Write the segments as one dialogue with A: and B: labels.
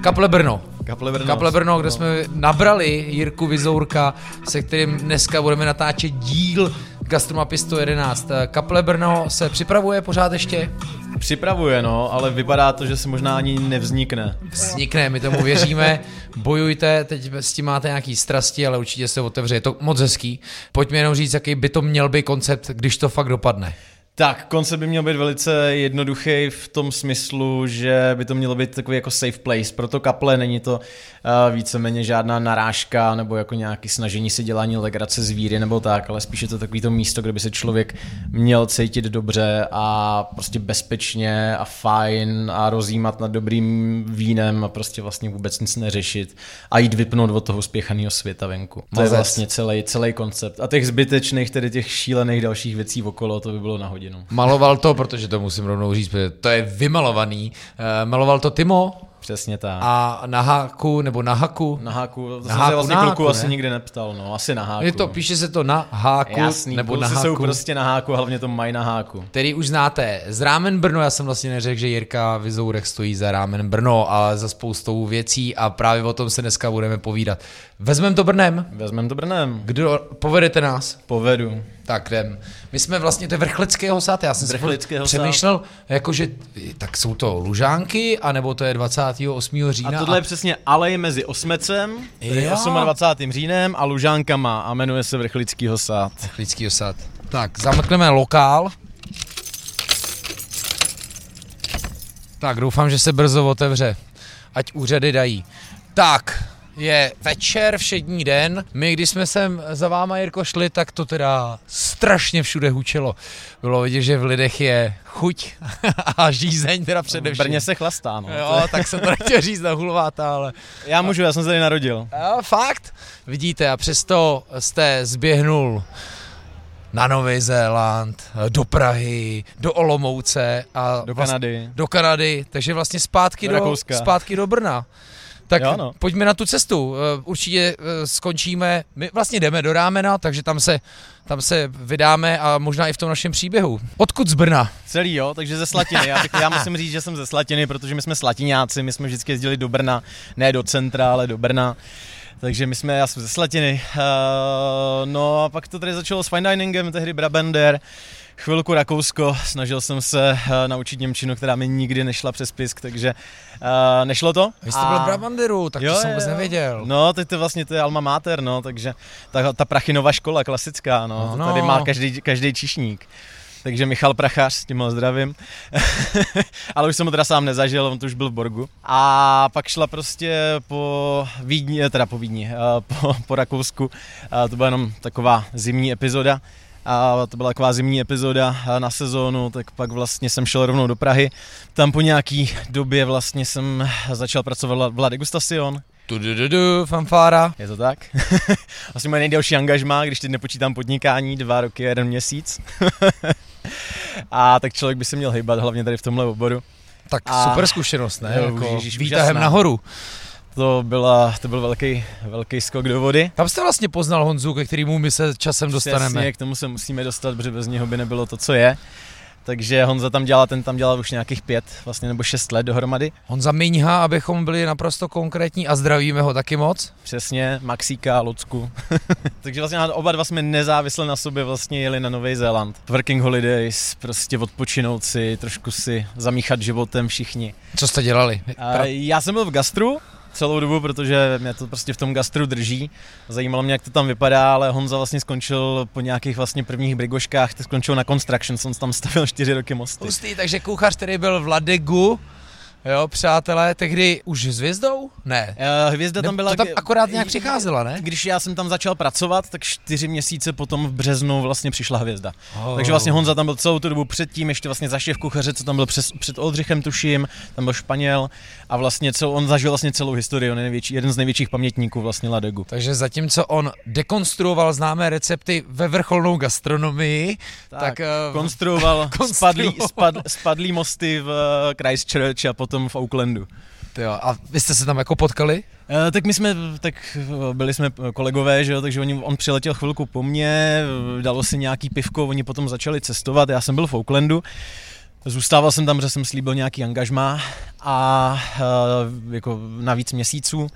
A: Kaple Brno.
B: Kaple Brno.
A: Kaple Brno, kde jsme nabrali Jirku Vizourka, se kterým dneska budeme natáčet díl Gastromapy 111. Kaple Brno se připravuje pořád ještě?
B: Připravuje, no, ale vypadá to, že se možná ani nevznikne.
A: Vznikne, my tomu věříme. Bojujte, teď s tím máte nějaký strasti, ale určitě se otevře. Je to moc hezký. Pojďme jenom říct, jaký by to měl být koncept, když to fakt dopadne.
B: Tak, koncept by měl být velice jednoduchý v tom smyslu, že by to mělo být takový jako safe place. Proto kaple není to uh, víceméně žádná narážka nebo jako nějaký snažení si dělání legrace zvíry nebo tak, ale spíše to takový to místo, kde by se člověk měl cítit dobře a prostě bezpečně a fajn a rozjímat nad dobrým vínem a prostě vlastně vůbec nic neřešit a jít vypnout od toho spěchaného světa venku. To je vlastně celý, celý koncept. A těch zbytečných, tedy těch šílených dalších věcí okolo, to by bylo na hodinu.
A: Maloval to, protože to musím rovnou říct, protože to je vymalovaný. Uh, maloval to Timo,
B: Přesně tak.
A: A na háku, nebo na haku?
B: Na háku, to
A: na
B: jsem
A: háku,
B: se vlastně
A: na
B: kluku
A: háku,
B: asi
A: ne?
B: nikdy neptal, no, asi na háku.
A: Je to, píše se to na háku,
B: Jasný,
A: nebo na háku,
B: jsou prostě na háku, hlavně to mají na háku.
A: který už znáte. Z Rámen Brno, já jsem vlastně neřekl, že Jirka Vizourek stojí za Rámen Brno, ale za spoustou věcí a právě o tom se dneska budeme povídat. Vezmeme to Brnem?
B: Vezmeme to Brnem.
A: Kdo, povedete nás?
B: Povedu.
A: Tak jdem. My jsme vlastně, to je Vrchlického sad, já jsem si
B: Vrchlického sad.
A: přemýšlel, jakože, tak jsou to Lužánky, anebo to je 28. října.
B: A tohle je přesně alej mezi Osmecem,
A: Jo.
B: 28. říjnem a Lužánkama a jmenuje se Vrchlickýho sad.
A: Vrchlického sad. Tak, zamkneme lokál. Tak, doufám, že se brzo otevře. Ať úřady dají. Tak, je večer, všední den. My, když jsme sem za váma, Jirko, šli, tak to teda strašně všude hučelo. Bylo vidět, že v lidech je chuť a žízeň teda
B: V
A: především.
B: Brně se chlastá, no.
A: Jo, tak jsem to nechtěl říct na hulváta, ale...
B: Já můžu, já jsem se tady narodil.
A: Jo, fakt? Vidíte, a přesto jste zběhnul na Nový Zéland, do Prahy, do Olomouce a
B: Do
A: vlast-
B: Kanady.
A: do Kanady, takže vlastně zpátky
B: Do
A: do,
B: Rakouska.
A: zpátky do Brna. Tak
B: Jo, no.
A: pojďme na tu cestu. Eh, Určitě eh, skončíme, my vlastně jdeme do Rámena, takže tam se, tam se vydáme a možná i v tom našem příběhu. Odkud z Brna?
B: Celý, jo, takže ze Slatiny. Já, bych, já musím říct, že jsem ze Slatiny, protože my jsme slatiňáci, my jsme vždycky jezdili do Brna, ne do centra, ale do Brna. Takže my jsme, já jsem ze Slatiny. Uh, no a pak to tady začalo s fine diningem, tehdy Brabender, chvilku Rakousko, snažil jsem se uh, naučit Němčinu, která mi nikdy nešla přes pisk, takže uh, nešlo to.
A: Vy jste byl v Brabanderu, tak to jsem vůbec
B: jo.
A: nevěděl.
B: No, teď to vlastně to je alma mater, no, takže ta, ta Prachinova škola klasická, no, to tady má každý, každý čišník. Takže Michal Prachař, s tím ho zdravím. Ale už jsem ho teda sám nezažil, on tu už byl v Borgu. A pak šla prostě po Vídni, eh, teda po Vídni, eh, po, po Rakousku. A to byla jenom taková zimní epizoda. A to byla taková zimní epizoda na sezónu, tak pak vlastně jsem šel rovnou do Prahy. Tam po nějaký době vlastně jsem začal pracovat v La Degustacion,
A: Tu, du, du, du, fanfára.
B: je to tak? Asi moje nejdelší angažmá, když teď nepočítám podnikání, dva roky a jeden měsíc. a tak člověk by se měl hýbat, hlavně tady v tomhle oboru.
A: Tak
B: A-
A: super zkušenost, ne?
B: Jo,
A: jako
B: ježiš,
A: výtahem
B: úžasná.
A: nahoru.
B: To, byla, to byl velký, velký skok do vody.
A: Tam jste vlastně poznal Honzu, ke kterému my se časem dostaneme.
B: Přesně, k tomu se musíme dostat, protože bez něho by nebylo to, co je. Takže Honza tam dělá, ten tam dělal už nějakých pět vlastně, nebo šest let dohromady.
A: Honza Miňha, abychom byli naprosto konkrétní a zdravíme ho taky moc.
B: Přesně, Maxíka, Lucku. Takže vlastně oba dva jsme nezávisle na sobě vlastně jeli na Nový Zéland. Working holidays, prostě odpočinout si, trošku si zamíchat životem všichni.
A: Co jste dělali?
B: A já jsem byl v gastru celou dobu, protože mě to prostě v tom gastru drží. Zajímalo mě, jak to tam vypadá, ale Honza vlastně skončil po nějakých vlastně prvních brigoškách, skončil na Construction, on tam stavil čtyři roky mosty.
A: Hustý, takže kuchař, který byl v Ladegu, jo, přátelé, tehdy už s hvězdou? Ne.
B: Eh, Hvězda tam byla...
A: to tam akorát nějak přicházela, ne?
B: Když já jsem tam začal pracovat, tak čtyři měsíce potom v březnu vlastně přišla hvězda.
A: Oh.
B: Takže vlastně Honza tam byl celou tu dobu předtím, ještě vlastně za šéf kuchaře, co tam byl přes, před Oldřichem, tuším, tam byl Španěl a vlastně cel, on zažil vlastně celou historii, on je největší, jeden z největších pamětníků vlastně Ladegu.
A: Takže zatímco on dekonstruoval známé recepty ve vrcholnou gastronomii, tak, tak uh,
B: konstruoval,
A: konstruoval.
B: spadlý, spad, spadlý mosty v eh, Christchurch a potom v Aucklandu.
A: jo, a vy jste se tam jako potkali?
B: Eh, Tak my jsme, tak eh, byli jsme kolegové, že jo, takže oni, on přiletěl chvilku po mně, eh, dalo si nějaký pivko, oni potom začali cestovat, já jsem byl v Aucklandu, Zůstával jsem tam, protože jsem slíbil nějaký angažmá a uh, jako na víc měsíců.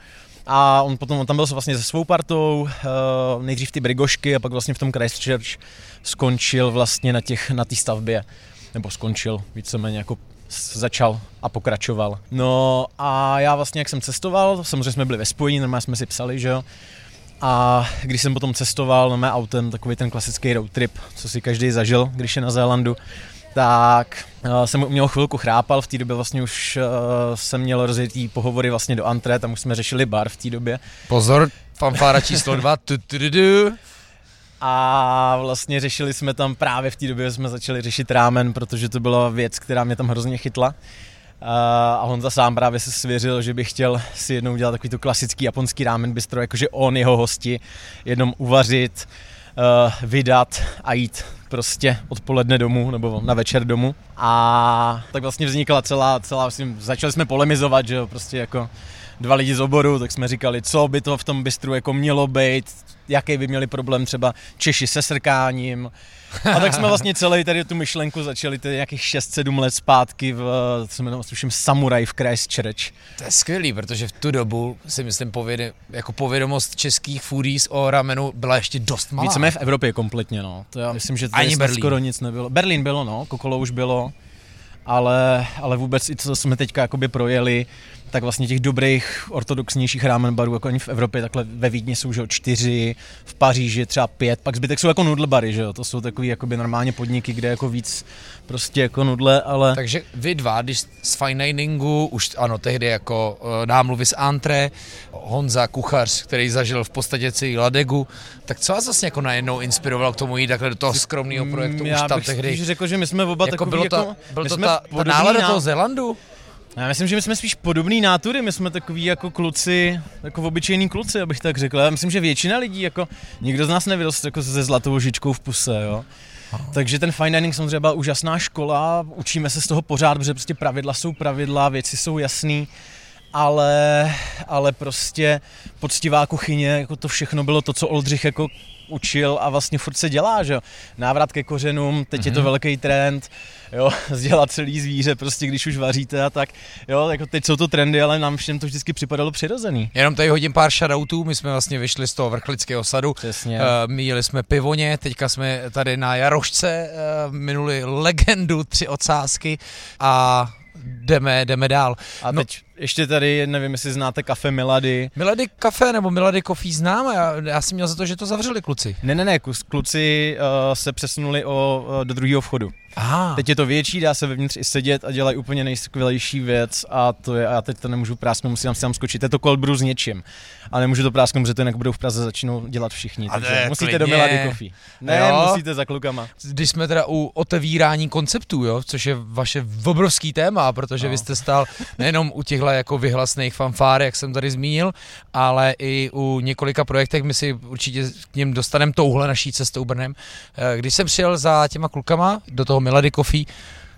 B: A on potom on tam byl vlastně se svou partou, uh, nejdřív ty Brigošky a pak vlastně v tom Christchurch skončil vlastně na těch na té stavbě. Nebo skončil, víceméně jako začal a pokračoval. No a já vlastně, jak jsem cestoval, samozřejmě jsme byli ve spojení, normálně jsme si psali, že jo. A když jsem potom cestoval na mé autem, takový ten klasický road trip, co si každý zažil, když je na Zélandu, tak uh, jsem měl chvilku chrápal, v té době vlastně už jsem měl rozjetý pohovory vlastně do Antre, tam už jsme řešili bar v té době.
A: Pozor, fanfára číslo dva. Tu, tu, tu, tu.
B: A vlastně řešili jsme tam právě v té době, jsme začali řešit rámen, protože to byla věc, která mě tam hrozně chytla. A Honza sám právě se svěřil, že by chtěl si jednou udělat takový to klasický japonský rámen bistro, jakože on, jeho hosti, jednou uvařit, uh, vydat a jít prostě odpoledne domů nebo na večer domů. A tak vlastně vznikla celá, celá vlastně, začali jsme polemizovat, že jo, prostě jako dva lidi z oboru, tak jsme říkali, co by to v tom bistru jako mělo být, jaký by měli problém třeba Češi se srkáním. A tak jsme vlastně celý tady tu myšlenku začali tady nějakých 6-7 let zpátky v, co se jmenuje, sluším, Samurai v Christchurch.
A: To je skvělý, protože v tu dobu si myslím, pověd, jako povědomost českých foodies o ramenu byla ještě dost malá.
B: Víceméně v Evropě kompletně, no. To já myslím, že tady
A: Ani Berlín.
B: skoro nic nebylo. Berlín bylo, no, Kokolo už bylo, ale, ale vůbec i co jsme teďka jakoby projeli, tak vlastně těch dobrých ortodoxnějších ramen barů, jako ani v Evropě, takhle ve Vídni jsou že jo, čtyři, v Paříži třeba pět, pak zbytek jsou jako nudle bary, že jo, to jsou takový jakoby normálně podniky, kde jako víc prostě jako nudle, ale...
A: Takže vy dva, když z fine diningu, už ano, tehdy jako uh, námluvy z Antre, Honza Kuchař, který zažil v podstatě celý Ladegu, tak co vás vlastně jako najednou inspirovalo k tomu jít takhle do toho skromného projektu
B: Mm, Já
A: už tam
B: bych
A: tehdy?
B: spíš řekl, že my jsme oba
A: jako
B: takový,
A: bylo to,
B: jako,
A: byl
B: my
A: to ta, ta nálada
B: ná-
A: toho Zelandu?
B: Já myslím, že my jsme spíš podobný nátury, my jsme takový jako kluci, jako obyčejný kluci, abych tak řekl. Já myslím, že většina lidí, jako nikdo z nás nevyrostl jako se zlatou žičkou v puse, jo. Takže ten fine dining samozřejmě byla úžasná škola, učíme se z toho pořád, protože prostě pravidla jsou pravidla, věci jsou jasný, ale, ale prostě poctivá kuchyně, jako to všechno bylo to, co Oldřich jako učil a vlastně furt se dělá, že jo. Návrat ke kořenům, teď mm-hmm. je to velký trend, jo, sdělat celý zvíře, prostě když už vaříte a tak, jo, jako teď jsou to trendy, ale nám všem to vždycky připadalo přirozený.
A: Jenom tady hodím pár shoutoutů, my jsme vlastně vyšli z toho vrchlického sadu,
B: Přesně.
A: Uh, míjeli jsme pivoně, teďka jsme tady na Jarošce uh, minuli legendu, tři ocásky a jdeme, jdeme dál.
B: A teď ještě tady, nevím, jestli znáte kafe Milady.
A: Milady kafe nebo Milady Coffee znám a já, já jsem měl za to, že to zavřeli kluci.
B: Ne, ne, ne, kluci uh, se přesunuli o, uh, do druhého vchodu.
A: Aha.
B: Teď je to větší, dá se vevnitř i sedět a dělají úplně nejskvělejší věc a to je, a já teď to nemůžu prásknout, musím si tam skočit. Je to cold brew s něčím. A nemůžu to prásknout, protože to jinak budou v Praze začnou dělat všichni.
A: A
B: takže
A: je
B: musíte do
A: klidně.
B: Milady Coffee. Ne,
A: Jo.
B: musíte za klukama.
A: Když jsme teda u otevírání konceptů, jo, což je vaše obrovský téma, protože
B: No.
A: vy jste stál nejenom u těchto jako vyhlasných fanfár, jak jsem tady zmínil, ale i u několika projektech, my si určitě k ním dostaneme touhle naší cestou Brnem. Eh, Když jsem přijel za těma klukama do toho Milady Coffee,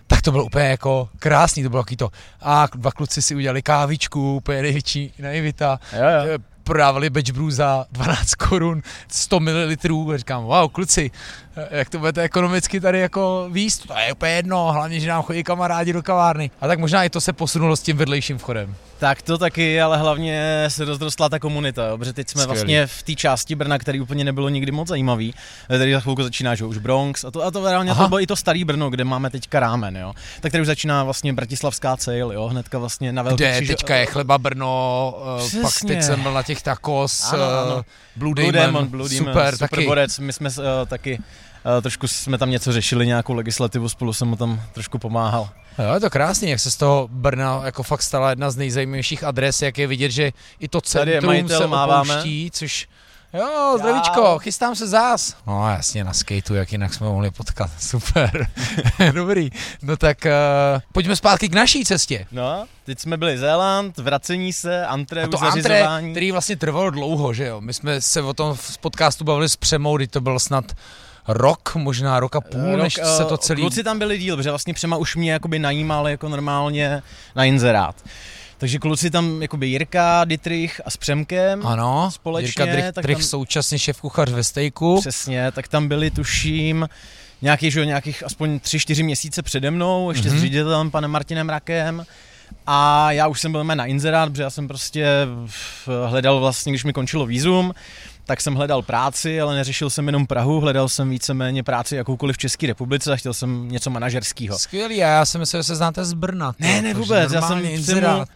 A: tak to bylo úplně jako krásný, to bylo taky to. A dva kluci si udělali kávičku, úplně největší naivita.
B: Jo, jo.
A: Eh, Prodávali batch brew za 12 korun, 100 ml. Říkám, wow, kluci, eh, jak to budete ekonomicky tady jako výst? To je úplně jedno, hlavně, že nám chodí kamarádi do kavárny. A tak možná i to se posunulo s tím vedlejším vchodem.
B: Tak to taky, ale hlavně se rozrostla ta komunita, jo, protože teď jsme
A: Skvělý.
B: vlastně v té části Brna, který úplně nebylo nikdy moc zajímavý. Tady za chvilku začíná, že už Bronx a to, a to reálně
A: Aha.
B: to bylo i to starý Brno, kde máme teďka rámen, jo. Tak tady už začíná vlastně Bratislavská cejl, jo, hnedka vlastně na velký
A: Kde
B: kříž-
A: teďka je chleba Brno, eh, pak
B: Přesně.
A: teď jsem byl na těch tacos,
B: Ano, ano.
A: eh, Blue
B: Blue
A: Demon,
B: Demon, Blue Demon,
A: super,
B: super
A: taky.
B: borec, my jsme uh, taky uh, trošku jsme tam něco řešili, nějakou legislativu, spolu jsem mu tam trošku pomáhal.
A: Jo, je to krásný, jak se z toho Brna jako fakt stala jedna z nejzajímavějších adres, jak je vidět, že i to
B: Tady je
A: centrum
B: majitel,
A: se
B: máváme.
A: opouští, což Jo, zdravíčko,
B: Čau.
A: chystám se zás. No jasně, na skateu, jak jinak jsme mohli potkat. Super, dobrý. No tak uh, pojďme zpátky k naší cestě.
B: No, teď jsme byli Zéland, vracení se, antre,
A: A to
B: zařizování.
A: který vlastně trvalo dlouho, že jo? My jsme se o tom v podcastu bavili s Přemou, kdy to byl snad rok, možná rok a půl,
B: Rok,
A: než se to
B: eh,
A: celý...
B: Kluci tam byli díl, protože vlastně Přema už mě jakoby najímal jako normálně na inzerát. Takže kluci tam, jakoby Jirka, Dietrich a s Přemkem.
A: Ano,
B: společně,
A: Jirka Drich,
B: tak tam-
A: současně šéf kuchař ve stejku.
B: Přesně, tak tam byli tuším nějaký, že jo, nějakých aspoň 3-4 měsíce přede mnou, ještě mm-hmm. s ředitelem panem Martinem Rakem. A já už jsem byl na inzerát, protože já jsem prostě hledal vlastně, když mi končilo vízum, tak jsem hledal práci, ale neřešil jsem jenom Prahu, hledal jsem víceméně práci jakoukoliv v České republice a chtěl jsem něco manažerského.
A: Skvělý, a já jsem myslel, že se znáte z Brna.
B: Ne, ne vůbec, já jsem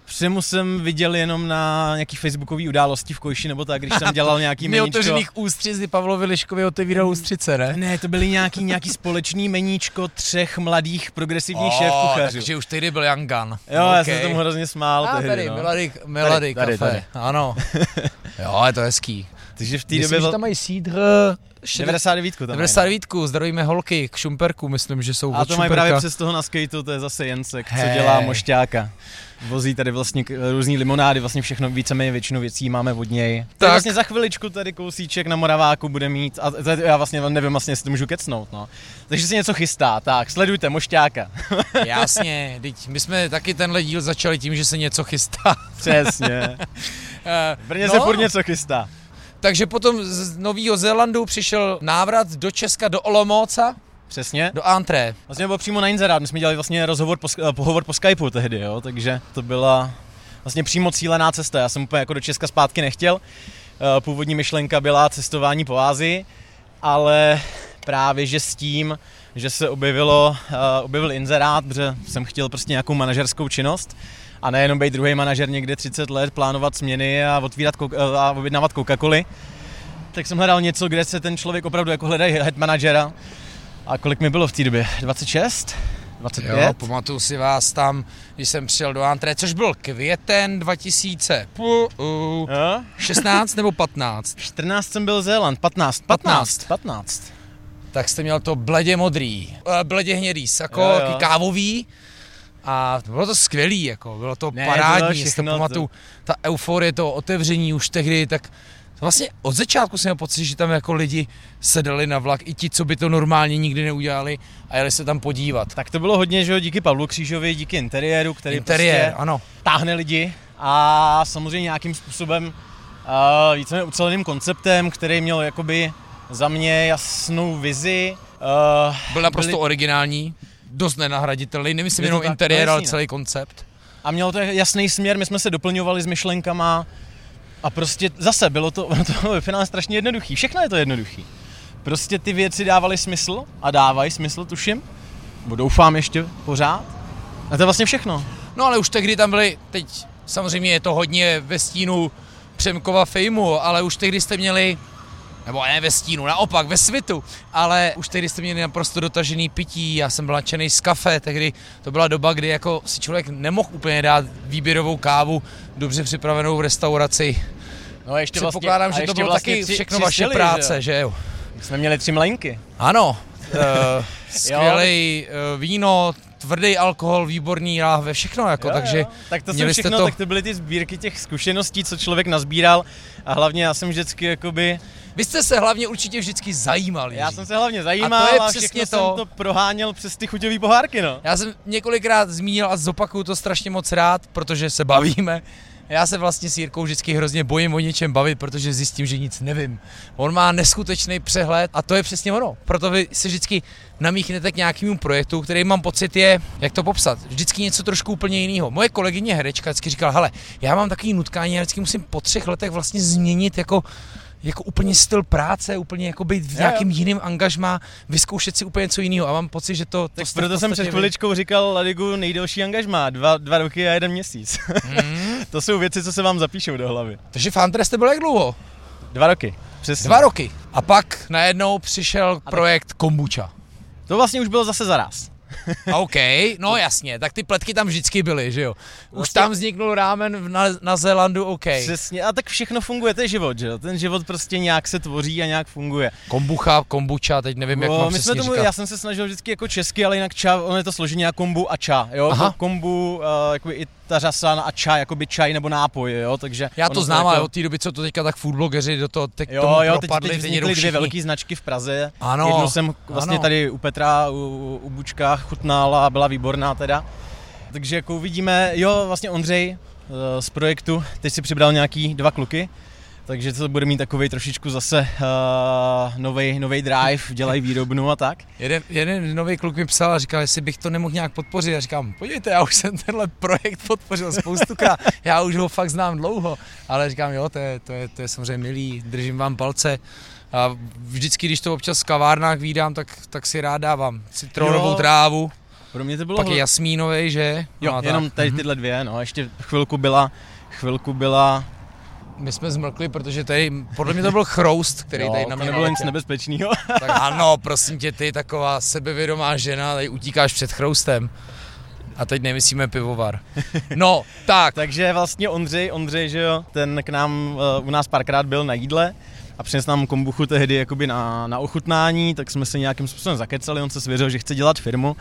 B: přemu, jsem viděl jenom na nějaký facebookový události v Kojši nebo tak, když jsem dělal nějaký
A: meníčko. otevřených ústřic, kdy Pavlovi Liškovi otevíral ústřice, ne?
B: Ne, to byly nějaký, nějaký společný meníčko třech mladých progresivních oh, šéf kuchařů.
A: Takže už tehdy byl Young Gun.
B: Jo, okay. já jsem tomu hrozně smál.
A: A
B: tehdy,
A: tady,
B: no.
A: Melody, Melody tady, tady, tady. ano. jo, je to hezký.
B: Takže v té době...
A: Byl... tam mají sídr...
B: 99 tam
A: 99 zdravíme holky k šumperku, myslím, že jsou
B: A to mají právě přes toho na skateu, to je zase Jensek, hey. co dělá mošťáka. Vozí tady vlastně různý limonády, vlastně všechno, víceméně většinu věcí máme od něj. Tak. Vlastně za chviličku tady kousíček na Moraváku bude mít, a to já vlastně nevím vlastně, jestli to můžu kecnout, no. Takže se něco chystá, tak, sledujte mošťáka.
A: Jasně, teď my jsme taky tenhle díl začali tím, že se něco chystá.
B: Přesně. V Brně no. se furt něco chystá.
A: Takže potom z Nového Zélandu přišel návrat do Česka, do Olomouca.
B: Přesně.
A: Do Antré.
B: Vlastně bylo přímo na inzerát, my jsme dělali vlastně rozhovor po, eh, pohovor po Skypeu tehdy, jo, takže to byla vlastně přímo cílená cesta. Já jsem úplně jako do Česka zpátky nechtěl. Eh, původní myšlenka byla cestování po Ázii, ale právě že s tím, že se objevilo, uh, objevil inzerát, protože jsem chtěl prostě nějakou manažerskou činnost, a nejenom být druhý manažer někde 30 let, plánovat směny a otvírat a objednávat Coca-Coly. Tak jsem hledal něco, kde se ten člověk opravdu jako hledají head manažera. A kolik mi bylo v té době? 26? 25?
A: Jo, pamatuju si vás tam, když jsem přijel do Antré, což byl květen 2000. Uh, 16 nebo 15?
B: 14 jsem byl Zéland, 15. 15. 15. 15.
A: Tak jste měl to bledě modrý, uh, bledě hnědý sako, jo, jo. kávový a bylo to skvělý, jako, bylo to ne, parádní, to pamatuju, ta euforie, to otevření už tehdy, tak vlastně od začátku jsem měl pocit, že tam jako lidi sedali na vlak, i ti, co by to normálně nikdy neudělali a jeli se tam podívat.
B: Tak to bylo hodně, že jo, díky Pavlu Křížovi, díky interiéru, který
A: Interiér,
B: prostě
A: ano.
B: táhne lidi a samozřejmě nějakým způsobem uh, víceméně uceleným konceptem, který měl jakoby za mě jasnou vizi.
A: Uh, byl naprosto byli... originální dost nenahraditelný, nemyslím jenom tak, interiér, no ale celý koncept.
B: A mělo to jasný směr, my jsme se doplňovali s myšlenkama a prostě zase bylo to, bylo to ve finále strašně jednoduchý. Všechno je to jednoduchý. Prostě ty věci dávaly smysl a dávají smysl, tuším. Bo doufám ještě pořád. A to je vlastně všechno.
A: No ale už tehdy tam byly, teď samozřejmě je to hodně ve stínu Přemkova fejmu, ale už tehdy jste měli nebo ne ve stínu, naopak ve svitu, ale už tehdy jste měli naprosto dotažený pití, já jsem byl nadšený z kafe, tehdy to byla doba, kdy jako si člověk nemohl úplně dát výběrovou kávu dobře připravenou v restauraci. No a ještě vlastně, pokládám, že to bylo vlastně taky tři, všechno tři vaše stěli, práce, že jo?
B: My jsme měli tři mlenky.
A: Ano, uh, skvělý uh, víno, tvrdý alkohol, výborný ve všechno, jako, jo, takže jo.
B: Tak to jsou všechno, to... tak to byly ty sbírky těch zkušeností, co člověk nazbíral a hlavně já jsem vždycky jakoby
A: vy jste se hlavně určitě vždycky zajímal.
B: Já jsem se hlavně zajímal a, to je a přesně to. jsem to proháněl přes ty chuťové pohárky, no.
A: Já jsem několikrát zmínil a zopakuju to strašně moc rád, protože se bavíme. Já se vlastně s Jirkou vždycky hrozně bojím o něčem bavit, protože zjistím, že nic nevím. On má neskutečný přehled a to je přesně ono. Proto vy se vždycky namíchnete k nějakému projektu, který mám pocit je, jak to popsat, vždycky něco trošku úplně jiného. Moje kolegyně herečka vždycky říkala, hele, já mám takový nutkání, já vždycky musím po třech letech vlastně změnit jako jako úplně styl práce, úplně jako být v nějakým jiným angažmá, vyzkoušet si úplně něco jiného a mám pocit, že to...
B: Tak to proto jsem před chviličkou říkal Ladigu nejdelší angažmá, dva, dva roky a jeden měsíc. Mm. To jsou věci, co se vám zapíšou do hlavy.
A: Takže Fantre jste byl jak dlouho?
B: Dva roky, přesně.
A: Dva roky. A pak najednou přišel a projekt Kombucha.
B: To vlastně už bylo zase zaraz.
A: OK, no jasně, tak ty pletky tam vždycky byly, že jo. Už vlastně... tam vzniknul rámen na, na Zélandu, OK.
B: Přesně, a tak všechno funguje, to je život, že jo. Ten život prostě nějak se tvoří a nějak funguje.
A: Kombucha, kombucha, teď nevím, jak no, mám my jsme tomu, říkat.
B: Já jsem se snažil vždycky jako česky, ale jinak ča, ono je to složení jako kombu a ča, jo. Aha. Kombu, uh, jako i ta řasa a čaj, jakoby čaj nebo nápoj, jo, takže...
A: Já to znám, jako... od té doby, co to teďka tak foodblogeři do toho teď jo, tomu jo, propadli, teď,
B: teď dvě velké značky v Praze. Ano, Jednu jsem vlastně ano. tady u Petra u, u Bučka chutnal a byla výborná teda. Takže jako uvidíme, jo, vlastně Ondřej eh, z projektu, teď si přibral nějaký dva kluky, takže to bude mít takový trošičku zase uh, nový drive, dělají výrobnu a tak.
A: Jeden, jeden nový kluk mi psal a říkal, jestli bych to nemohl nějak podpořit. A říkám, podívejte, já už jsem tenhle projekt podpořil spoustukrát, já už ho fakt znám dlouho, ale říkám, jo, to je, to je, to je samozřejmě milý, držím vám palce. A vždycky, když to občas v kavárnách vídám, tak, tak si rád dávám citronovou trávu.
B: Pro mě to bylo...
A: Pak je jasmínový, že?
B: Jo, no, jenom tady mhm. tyhle dvě, no, ještě chvilku byla, chvilku byla
A: my jsme zmrkli, protože tady, podle mě to byl chroust, který jo, tady na
B: mě nebylo nic nebezpečného.
A: tak ano, prosím tě, ty taková sebevědomá žena, tady utíkáš před chroustem. A teď nemyslíme pivovar. No, tak.
B: Takže vlastně Ondřej, Ondřej, že jo, ten k nám, uh, u nás párkrát byl na jídle a přinesl nám kombuchu tehdy jakoby na, na ochutnání, tak jsme se nějakým způsobem zakecali, on se svěřil, že chce dělat firmu.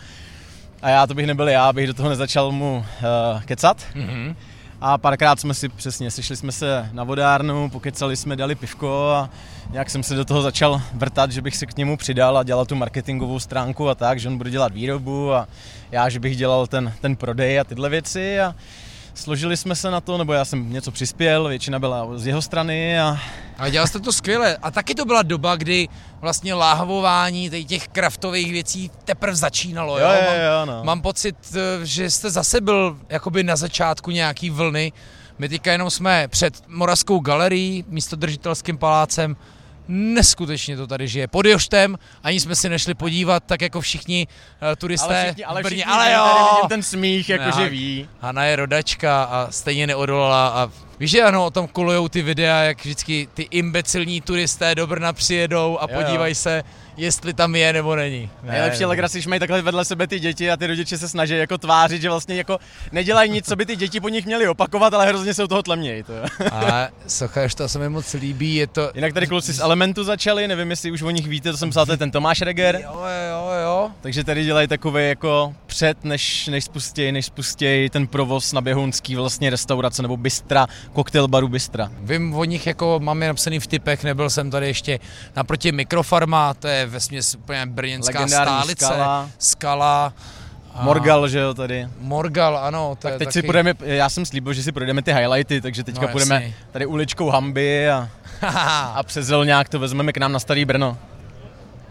B: A já to bych nebyl já, abych do toho nezačal mu uh, kecat. Mm-hmm. A párkrát jsme si přesně, sešli jsme se na vodárnu, pokecali jsme, dali pivko a nějak jsem se do toho začal vrtat, že bych se k němu přidal a dělal tu marketingovou stránku a tak, že on bude dělat výrobu a já, že bych dělal ten, ten prodej a tyhle věci. A složili jsme se na to, nebo já jsem něco přispěl, většina byla z jeho strany a...
A: A dělal jste to skvěle. A taky to byla doba, kdy vlastně láhvování těch kraftových věcí teprve začínalo,
B: jo? jo,
A: mám,
B: jo no.
A: mám pocit, eh, že jste zase byl jakoby na začátku nějaký vlny. My teďka jenom jsme před Moravskou galerií, místodržitelským palácem, neskutečně to tady žije. Pod Joštem, ani jsme si nešli podívat, tak jako všichni uh, turisté
B: ale všichni, ale
A: Brně,
B: všichni ale jo. Tady vidím ten smích, jakože no, ví.
A: Hana je rodačka a stejně neodolala a Víš, že ano, o tom kolujou ty videa, jak vždycky ty imbecilní turisté do Brna přijedou a podívají se, jestli tam je nebo není.
B: Ne, Nejlepší legrace, když mají takhle vedle sebe ty děti a ty rodiče se snaží jako tvářit, že vlastně jako nedělají nic, co by ty děti po nich měly opakovat, ale hrozně se u toho tlemějí. To.
A: A socha, to se mi moc líbí, je to...
B: Jinak tady kluci z Elementu začali, nevím, jestli už o nich víte, to jsem psal, ten Tomáš Reger.
A: Jo, jo, jo.
B: Takže tady dělají takové jako před, než, než spustějí, než spustějí ten provoz na Běhunský vlastně restaurace nebo bystra, koktejl baru bystra.
A: Vím o nich jako mám je napsaný v typech, nebyl jsem tady ještě naproti Mikrofarma, to je ve úplně brněnská stálice. Skala. skala
B: a Morgal, že jo, tady.
A: Morgal, ano.
B: To tak teď taky... si půjdeme, já jsem slíbil, že si projdeme ty highlighty, takže teďka no, půjdeme tady uličkou Hamby a, a přes nějak to vezmeme k nám na Starý Brno.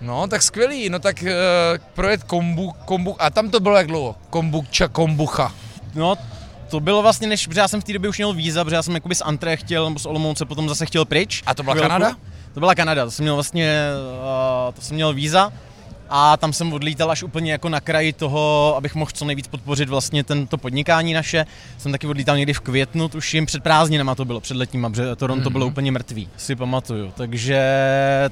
A: No, tak skvělý, no tak uh, projet kombu, kombu, a tam to bylo jak dlouho? Kombucha, kombucha.
B: No, to bylo vlastně, než, protože já jsem v té době už měl víza, protože já jsem jakoby z Antre chtěl, nebo z Olomouce potom zase chtěl pryč.
A: A to byla. Kanada?
B: To byla Kanada, to jsem měl vlastně, uh, to jsem měl víza a tam jsem odlítal až úplně jako na kraji toho, abych mohl co nejvíc podpořit vlastně tento podnikání naše. Jsem taky odlítal někdy v květnu, tuším před prázdninama to bylo, před letním, protože Toronto mm-hmm. bylo úplně mrtvý, si pamatuju. Takže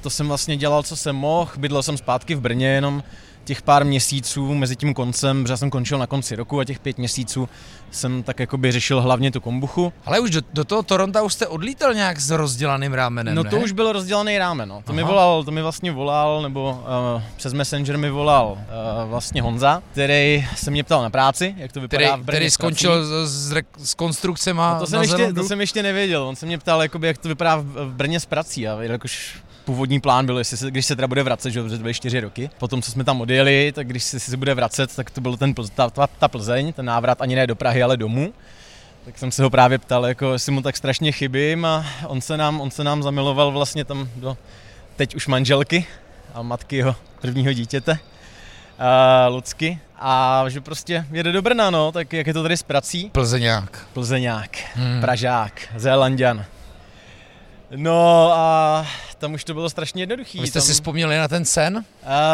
B: to jsem vlastně dělal, co jsem mohl, bydlel jsem zpátky v Brně jenom těch pár měsíců mezi tím koncem, protože jsem končil na konci roku a těch pět měsíců jsem tak jako by řešil hlavně tu kombuchu.
A: Ale už do, do toho Toronto už jste odlítal nějak s rozdělaným rámenem,
B: No
A: ne?
B: to už byl rozdělaný rámen, no. To Aha. mi volal, to mi vlastně volal, nebo uh, přes Messenger mi volal uh, vlastně Honza, který se mě ptal na práci, jak to vypadá
A: který, v Brně Který skončil s, s, s konstrukcema
B: no to, jsem ještě, to jsem ještě nevěděl, on se mě ptal, jakoby, jak to vypadá v, v Brně s prací a jakož původní plán byl, jestli se, když se teda bude vracet, že to byly čtyři roky. Potom, co jsme tam odjeli, tak když se, se bude vracet, tak to byl ten, ta, ta, ta Plzeň, ten návrat ani ne do Prahy, ale domů. Tak jsem se ho právě ptal, jako jestli mu tak strašně chybím a on se nám, on se nám zamiloval vlastně tam do teď už manželky a matky jeho prvního dítěte, a Lucky. A že prostě jede do Brna, no, tak jak je to tady s prací?
A: Plzeňák.
B: Plzeňák, hmm. Pražák, Zélandian. No a tam už to bylo strašně jednoduchý.
A: Vy jste
B: tam...
A: si vzpomněli na ten sen?
B: Uh,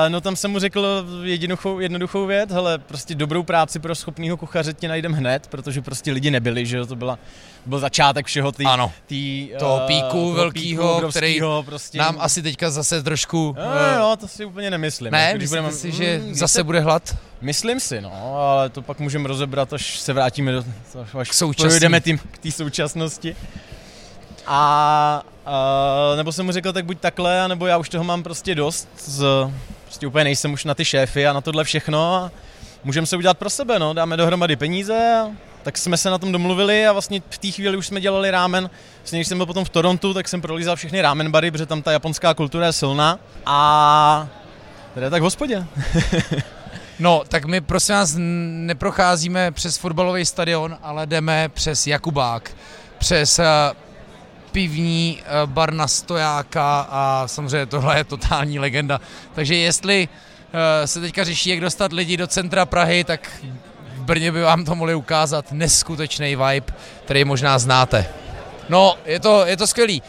B: no tam jsem mu řekl jednoduchou, jednoduchou věc, hele, prostě dobrou práci pro schopného kuchaře tě najdem hned, protože prostě lidi nebyli, že jo, to byla, byl začátek všeho tý,
A: ano.
B: tý,
A: toho píku uh, velkýho, který prostě... nám asi teďka zase trošku...
B: No, uh... jo, to si úplně nemyslím.
A: Ne, jako, myslíte budeme... si, že mm, zase se... bude hlad?
B: Myslím si, no, ale to pak můžeme rozebrat, až se vrátíme do...
A: Až k současnosti.
B: k té současnosti. A uh, nebo jsem mu řekl, tak buď takhle, nebo já už toho mám prostě dost, z, prostě úplně nejsem už na ty šéfy a na tohle všechno a můžeme se udělat pro sebe, no, dáme dohromady peníze a tak jsme se na tom domluvili a vlastně v té chvíli už jsme dělali rámen. Vlastně, když jsem byl potom v Torontu, tak jsem prolízal všechny rámen bary, protože tam ta japonská kultura je silná a teda tak v hospodě.
A: No, tak my prosím vás neprocházíme přes fotbalový stadion, ale jdeme přes Jakubák, přes pivní eh, bar na stojáka a samozřejmě tohle je totální legenda. Takže jestli eh, se teďka řeší, jak dostat lidi do centra Prahy, tak v Brně by vám to mohli ukázat neskutečný vibe, který možná znáte. No, je to, je to skvělý.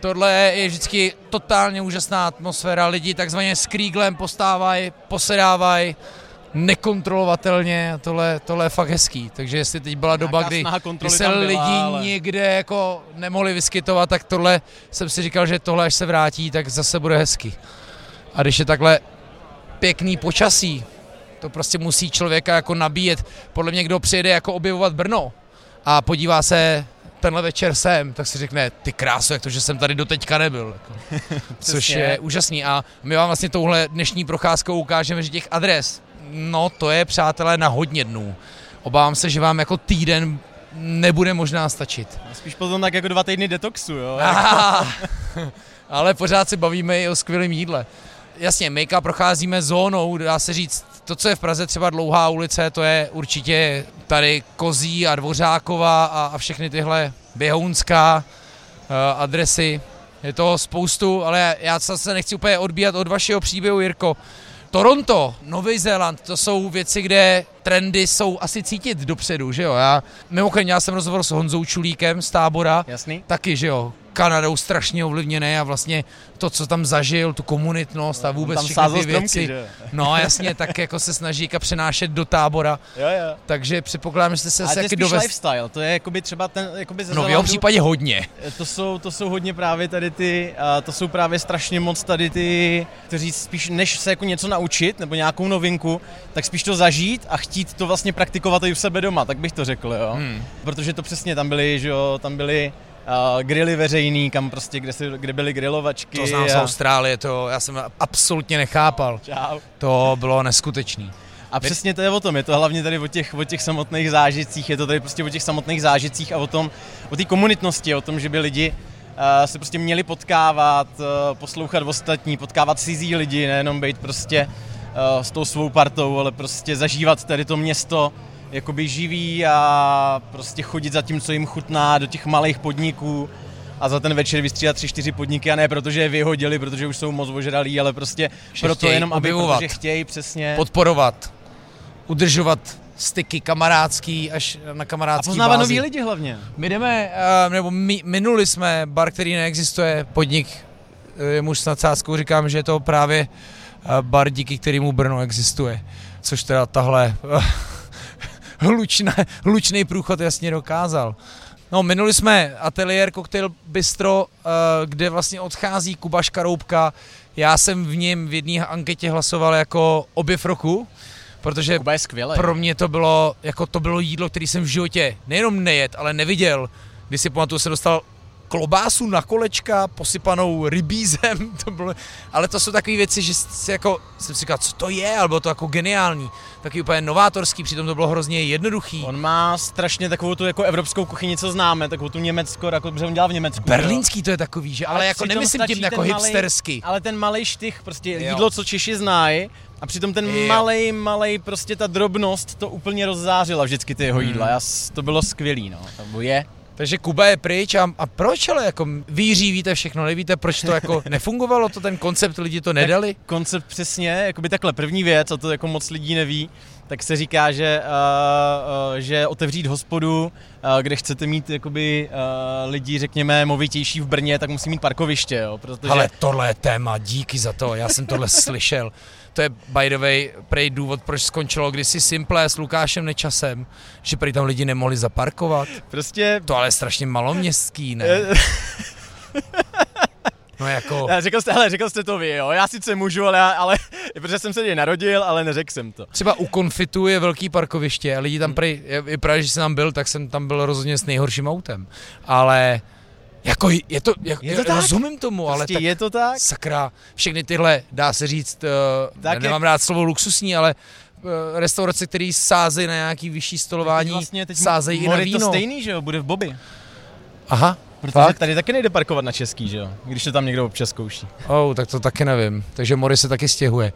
A: Tohle je vždycky totálně úžasná atmosféra, lidi takzvaně s kríglem postávají, posedávají, nekontrolovatelně, tohle, tohle je fakt hezký. Takže jestli teď byla doba, kdy, kdy se byla, lidi ale... někde jako nemohli vyskytovat, tak tohle jsem si říkal, že tohle až se vrátí, tak zase bude hezký. A když je takhle pěkný počasí, to prostě musí člověka jako nabíjet. Podle mě, kdo přijede jako objevovat Brno a podívá se tenhle večer sem, tak si řekne, ty krásu, jak to, že jsem tady do teďka nebyl. Jako. Což je úžasný. A my vám vlastně touhle dnešní procházkou ukážeme, že těch adres, no to je, přátelé, na hodně dnů. Obávám se, že vám jako týden nebude možná stačit.
B: Spíš potom tak jako dva týdny detoxu, jo?
A: ale pořád si bavíme i o skvělém jídle. Jasně, Mejka procházíme zónou, dá se říct, to, co je v Praze třeba dlouhá ulice, to je určitě tady Kozí a Dvořáková a, a všechny tyhle běhounská uh, adresy. Je to spoustu, ale já se nechci úplně odbíjat od vašeho příběhu, Jirko. Toronto, Nový Zéland, to jsou věci, kde trendy jsou asi cítit dopředu, že jo? Já, mimochodem, já jsem rozhovor s Honzou Čulíkem z tábora.
B: Jasný.
A: Taky, že jo? Kanadou strašně ovlivněný a vlastně to, co tam zažil, tu komunitnost a vůbec všechny ty věci. Stromky, že? No jasně, tak jako se snaží přenášet do tábora.
B: Jo, jo.
A: Takže předpokládám, že jste se
B: taky dovez... lifestyle, to je jakoby třeba ten, jakoby
A: ze No v jeho případě hodně.
B: To jsou, to jsou hodně právě tady ty, uh, to jsou právě strašně moc tady ty, kteří spíš než se jako něco naučit, nebo nějakou novinku, tak spíš to zažít a chtít to vlastně praktikovat i u sebe doma, tak bych to řekl, jo. Hmm. Protože to přesně tam byly, že jo, tam byly uh, grily veřejný, kam prostě, kde, si, kde byly grilovačky.
A: To znám a... z Austrálie, to já jsem absolutně nechápal.
B: Čau.
A: To bylo neskutečný.
B: A přesně to je o tom, je to hlavně tady o těch, o těch samotných zážitcích, je to tady prostě o těch samotných zážitcích a o tom, o té komunitnosti, o tom, že by lidi uh, se prostě měli potkávat, uh, poslouchat ostatní, potkávat cizí lidi, nejenom být prostě s tou svou partou, ale prostě zažívat tady to město, jakoby živí a prostě chodit za tím, co jim chutná do těch malých podniků a za ten večer vystřídat tři, čtyři podniky a ne protože je vyhodili, protože už jsou moc ožralí, ale prostě Že proto jenom, aby protože chtějí přesně.
A: Podporovat, udržovat styky kamarádský až na kamarádský A
B: poznávat nový lidi hlavně.
A: My jdeme, uh, nebo my, minuli jsme bar, který neexistuje, podnik, je muž s nadsázkou, říkám, že je to právě uh, bar, díky kterému Brno existuje. Což teda tahle uh, hlučné, hlučný průchod jasně dokázal. No, minuli jsme ateliér Cocktail Bistro, eh, kde vlastně odchází Kuba Škaroubka. Já jsem v něm v jedné anketě hlasoval jako objev roku, protože
B: Kuba je skvělý.
A: pro mě to bylo, jako to bylo jídlo, který jsem v životě nejenom nejet, ale neviděl. Když si pamatuju, se dostal klobásu na kolečka posypanou rybízem, to bylo, ale to jsou takové věci, že si jako, jsem si říkal, co to je, ale bylo to jako geniální, taky úplně novátorský, přitom to bylo hrozně jednoduchý.
B: On má strašně takovou tu jako evropskou kuchyni, co známe, takovou tu Německo, jako protože on dělal v Německu.
A: Berlínský jo. to je takový, že, ale, ale jako nemyslím tím jako hipstersky.
B: Ale ten malý štych, prostě jo. jídlo, co Češi znají, a přitom ten malý, malý, prostě ta drobnost to úplně rozzářila vždycky ty jeho jídla. Hmm. Já, to bylo skvělý, no. To je
A: takže Kuba je pryč a, a proč ale jako víří, víte všechno, nevíte, proč to jako nefungovalo, to ten koncept, lidi to nedali? Tak
B: koncept přesně, jako by takhle první věc, a to jako moc lidí neví, tak se říká, že, uh, uh, že otevřít hospodu, uh, kde chcete mít jakoby, uh, lidi, řekněme, movitější v Brně, tak musí mít parkoviště, jo, protože...
A: Ale tohle je téma, díky za to, já jsem tohle slyšel. To je by the way prej důvod, proč skončilo kdysi Simple s Lukášem Nečasem, že prý tam lidi nemohli zaparkovat.
B: Prostě...
A: To ale je strašně maloměstský, ne? No jako...
B: Já, řekl jste, hele, řekl jste to vy, jo. Já sice můžu, ale, ale protože jsem se tady narodil, ale neřekl jsem to.
A: Třeba u Konfitu je velký parkoviště a lidi tam prej, je, právě, že jsem tam byl, tak jsem tam byl rozhodně s nejhorším autem. Ale jako je to, jak, je to tak? rozumím tomu, ale
B: tak, je to tak?
A: Sakra, všechny tyhle, dá se říct, uh, tak nemám je... rád slovo luxusní, ale uh, restaurace, které sázejí na nějaký vyšší stolování, vlastně teď sázejí i na víno.
B: to stejný, že jo, bude v Bobby.
A: Aha,
B: Protože Fakt? tady taky nejde parkovat na český, že jo? Když to tam někdo občas zkouší.
A: Oh, tak to taky nevím. Takže Mori se taky stěhuje.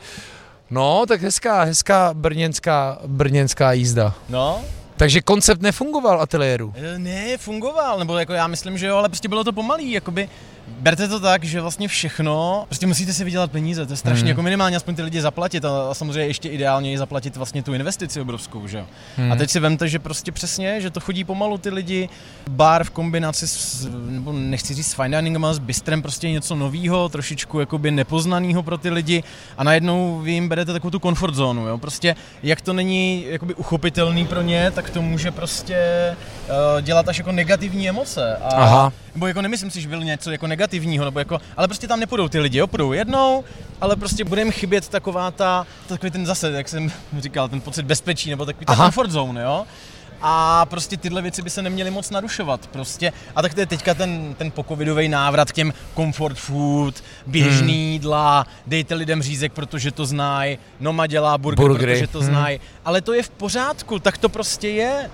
A: No, tak hezká, hezká brněnská, brněnská jízda.
B: No,
A: Takže koncept nefungoval ateliéru.
B: E, Ne, fungoval, nebo jako já myslím, že jo, ale prostě bylo to pomalý, jakoby berte to tak, že vlastně všechno, prostě musíte si vydělat peníze, to je strašně
A: Hmm.
B: jako minimálně aspoň ty lidi zaplatit a, a samozřejmě ještě ideálně i zaplatit vlastně tu investici obrovskou, že jo.
A: Hmm.
B: A teď si vemte, že prostě přesně, že to chodí pomalu ty lidi, bar v kombinaci s, nebo nechci říct s fine diningem, ale s bistrem prostě něco novýho, trošičku jakoby nepoznaného pro ty lidi a najednou vy jim berete takovou tu comfort zónu, jo. Prostě jak to není jakoby uchopitelný pro ně, tak to může prostě uh, dělat až jako negativní emoce. A,
A: Aha.
B: Nebo jako nemyslím si, že byl něco jako negativního, nebo jako, ale prostě tam nepůjdou ty lidi, jo, půjdou jednou, ale prostě bude jim chybět taková ta, takový ten zase, jak jsem říkal, ten pocit bezpečí, nebo takový ta comfort zone, jo. A prostě tyhle věci by se neměly moc narušovat. Prostě. A tak to je teďka ten, ten pocovidový návrat k těm comfort food, běžný
A: Hmm.
B: jídla, dejte lidem řízek, protože to znají, Noma dělá burger,
A: Burgery.
B: protože to
A: Hmm.
B: znají. Ale to je v pořádku, tak to prostě je.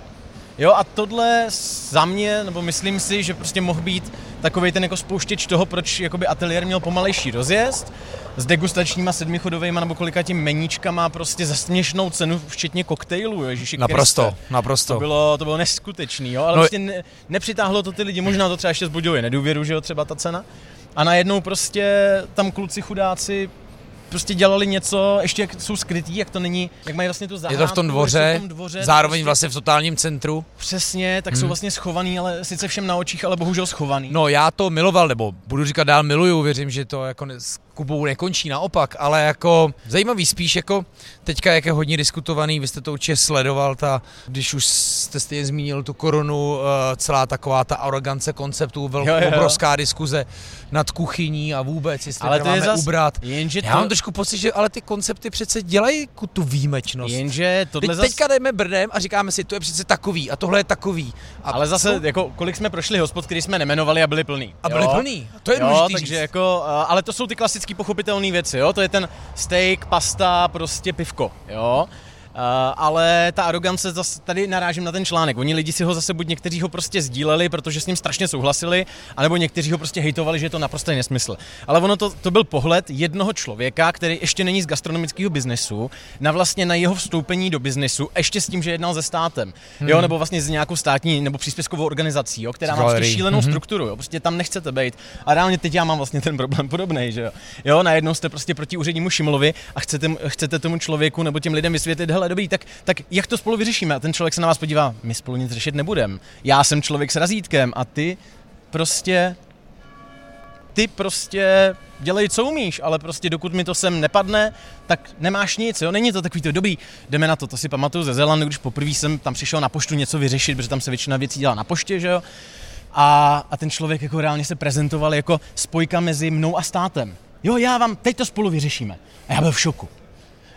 B: Jo, a tohle za mě, nebo myslím si, že prostě mohl být takový ten jako spouštěč toho, proč jakoby ateliér měl pomalejší rozjezd s degustačníma sedmichodovejma nebo kolika tím meníčkama prostě za směšnou cenu, včetně koktejlů, Ježíši
A: Naprosto,
B: Kriste.
A: naprosto.
B: To bylo, to bylo neskutečný, jo, ale
A: No-
B: prostě ne, nepřitáhlo to ty lidi, možná to třeba ještě zbudilo nedůvěru, že jo, třeba ta cena. A najednou prostě tam kluci chudáci prostě dělali něco, ještě jak jsou skrytí, jak to není, jak mají vlastně tu
A: Je
B: zahrádku,
A: to v tom dvoře,
B: v tom dvoře
A: zároveň
B: prostě
A: vlastně v totálním centru.
B: Přesně, tak
A: Hmm.
B: jsou vlastně schovaný, ale sice všem na očích, ale bohužel schovaný.
A: No já to miloval, nebo budu říkat dál miluju, věřím, že to jako Kubou nekončí, naopak, ale jako zajímavý spíš jako teďka, jak je hodně diskutovaný, vy jste to určitě sledoval, ta, když už jste stejně zmínil tu korunu, eh, celá taková ta arogance konceptů, velkou,
B: Jo, jo, jo.
A: obrovská diskuze nad kuchyní a vůbec, jestli
B: ale
A: to
B: to je
A: máme
B: zas,
A: ubrat.
B: jenže
A: Já mám
B: to,
A: trošku pocit, že ale ty koncepty přece dělají tu výjimečnost.
B: jenže tohle
A: Teď,
B: zas,
A: teďka jdeme brdem a říkáme si, to je přece takový a tohle je takový. A
B: ale zase,
A: co?
B: jako, kolik jsme prošli hospod, který jsme nemenovali a byli plný.
A: A byli
B: jo?
A: plný. To je
B: jo, takže
A: říct.
B: jako, ale to jsou ty klasické pochopitelné věci, jo, to je ten steak, pasta, prostě pivko, jo. Uh, ale ta arogance, zase tady narážím na ten článek. Oni lidi si ho zase buď někteří ho prostě sdíleli, protože s ním strašně souhlasili, anebo někteří ho prostě hejtovali, že je to naprostý nesmysl. Ale ono to, to byl pohled jednoho člověka, který ještě není z gastronomického biznesu, na vlastně na jeho vstoupení do biznesu, ještě s tím, že jednal se státem, hmm. jo, nebo vlastně s nějakou státní nebo příspěvkovou organizací, jo, která má prostě šílenou
A: Mhm.
B: strukturu, jo, prostě tam nechcete být. A reálně teď já mám vlastně ten problém podobný, že jo. Jo, najednou jste prostě proti úřednímu Šimlovi a chcete, chcete tomu člověku nebo těm lidem vysvětlit, hele, dobrý, tak, tak jak to spolu vyřešíme? A ten člověk se na vás podívá, my spolu nic řešit nebudem. Já jsem člověk s razítkem a ty prostě ty prostě dělej, co umíš, ale prostě dokud mi to sem nepadne, tak nemáš nic, jo, není to takový to dobrý, jdeme na to, to si pamatuju ze Zelandu, když poprvé jsem tam přišel na poštu něco vyřešit, protože tam se většina věcí dělá na poště, že jo, a, a ten člověk jako reálně se prezentoval jako spojka mezi mnou a státem. Jo, já vám, teď to spolu vyřešíme. A já byl v šoku.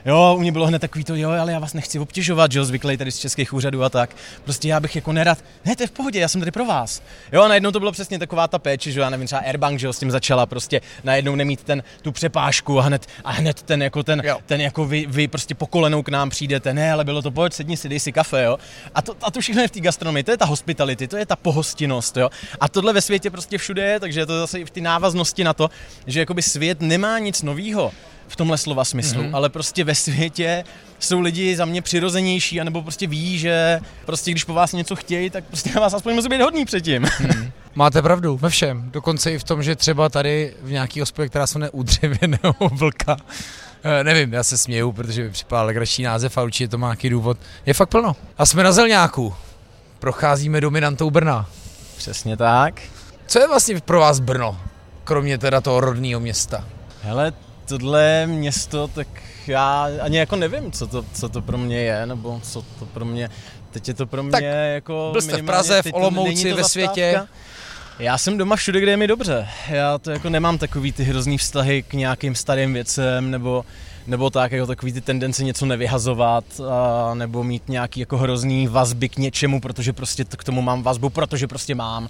B: Jo, u mě bylo hned takový to, jo, ale já vás nechci obtěžovat, že jo, zvyklý tady z českých úřadů a tak. Prostě já bych jako nerad, ne, to je v pohodě, já jsem tady pro vás. Jo, a najednou to bylo přesně taková ta péče, že jo, já nevím, třeba Airbank, že jo, s tím začala prostě najednou nemít ten, tu přepážku a hned, a hned ten jako ten,
A: Jo.
B: ten jako vy, vy prostě po kolenou k nám přijdete, ne, ale bylo to, pojď, sedni si, dej si kafe, jo. A to, a to všechno je v té gastronomii, to je ta hospitality, to je ta pohostinnost, jo. A tohle ve světě prostě všude je, takže je to zase i v té návaznosti na to, že jakoby svět nemá nic novýho v tomhle slova smyslu,
A: Mhm.
B: mm-hmm. ale prostě ve světě jsou lidi za mě přirozenější, anebo prostě ví, že prostě když po vás něco chtějí, tak prostě na vás aspoň musí být hodný předtím.
A: Máte pravdu, ve všem. Dokonce i v tom, že třeba tady v nějaký hospodě, která se jmenuje U dřevěného vlka, eh, nevím, já se směju, protože mi připadá legrační název a určitě to má nějaký důvod, je fakt plno. A jsme na Zelňáku. Procházíme dominantou Brna.
B: Přesně tak.
A: Co je vlastně pro vás Brno? Kromě teda toho rodného města.
B: Hele, tohle město, tak já ani jako nevím, co to, co to pro mě je, nebo co to pro mě, teď je to pro mě
A: Tak
B: jako
A: byl jste v Praze, v Olomouci, ve
B: zastávka.
A: světě.
B: Já jsem doma všude, kde je mi dobře. Já to jako nemám takový ty hrozný vztahy k nějakým starým věcem, nebo nebo tak, jako takový ty tendence něco nevyhazovat, a, nebo mít nějaký jako hrozný vazby k něčemu, protože prostě k tomu mám vazbu, protože prostě mám.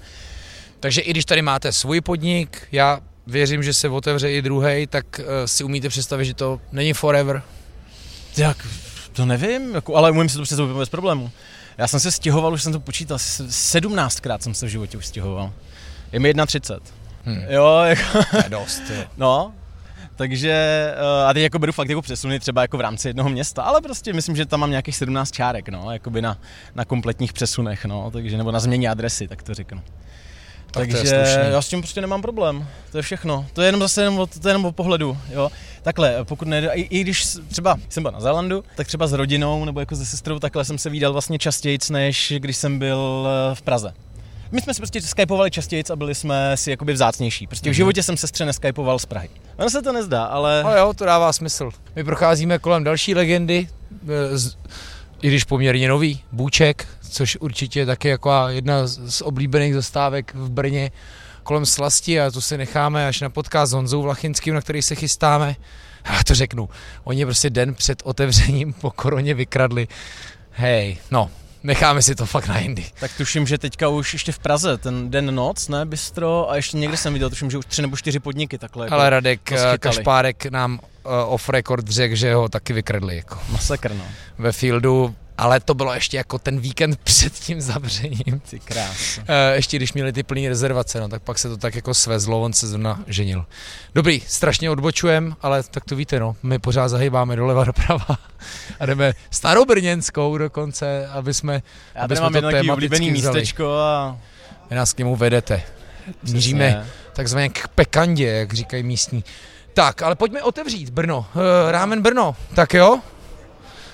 A: Takže i když tady máte svůj podnik, já věřím, že se otevře i druhý, tak uh, si umíte představit, že to není forever.
B: Jak, to nevím, jako, ale umím si to představit bez problému. Já jsem se stěhoval, už jsem to počítal, s- 17krát jsem se v životě už stěhoval. Je mi 31.
A: Hm.
B: Jo, jako,
A: To je dost. Jo.
B: no. Takže, uh, a teď jako beru fakt jako přesuny třeba jako v rámci jednoho města, ale prostě myslím, že tam mám nějakých 17 čárek, no, jakoby na, na kompletních přesunech, no, takže, nebo na změně adresy, tak to řeknu.
A: Tak
B: Takže já s tím prostě nemám problém. To je všechno. To je jenom zase jenom o, to je jenom o pohledu. Jo. Takhle, pokud ne, i, i, když třeba jsem byl na Zélandu, tak třeba s rodinou nebo jako se sestrou, takhle jsem se výdal vlastně častěji, než když jsem byl eh, v Praze. My jsme si prostě skypovali častěji a byli jsme si jakoby vzácnější. Prostě v
A: Mhm.
B: životě jsem sestře neskypoval z Prahy. Ono se to nezdá, ale...
A: No jo, to dává smysl. My procházíme kolem další legendy, eh, z, i když poměrně nový, Bůček, což určitě je taky jako jedna z, oblíbených zastávek v Brně kolem Slasti a to si necháme až na podcast s Honzou Vlachinským, na který se chystáme. Já to řeknu, oni prostě den před otevřením po koroně vykradli. Hej, no, necháme si to fakt na jindy.
B: Tak tuším, že teďka už ještě v Praze, ten den noc, ne, bistro, a ještě někde jsem viděl, tuším, že už tři nebo čtyři podniky takhle. Jako
A: Ale Radek
B: to
A: eh. Kašpárek nám eh, off record řekl, že ho taky vykradli. Jako.
B: Masakr, no.
A: ve fieldu, ale to bylo ještě jako ten víkend před tím zavřením.
B: Ty krás.
A: E, ještě když měli ty plný rezervace, no, tak pak se to tak jako svezlo, on se zrovna ženil. Dobrý, strašně odbočujem, ale tak to víte, no, my pořád zahýbáme doleva doprava a jdeme starobrněnskou dokonce, aby jsme,
B: Já
A: aby jsme to tematicky
B: oblíbený
A: vzali.
B: místečko a...
A: Vy nás k němu vedete. Míříme takzvaně k pekandě, jak říkají místní. Tak, ale pojďme otevřít Brno, e, Rámen Brno, tak jo?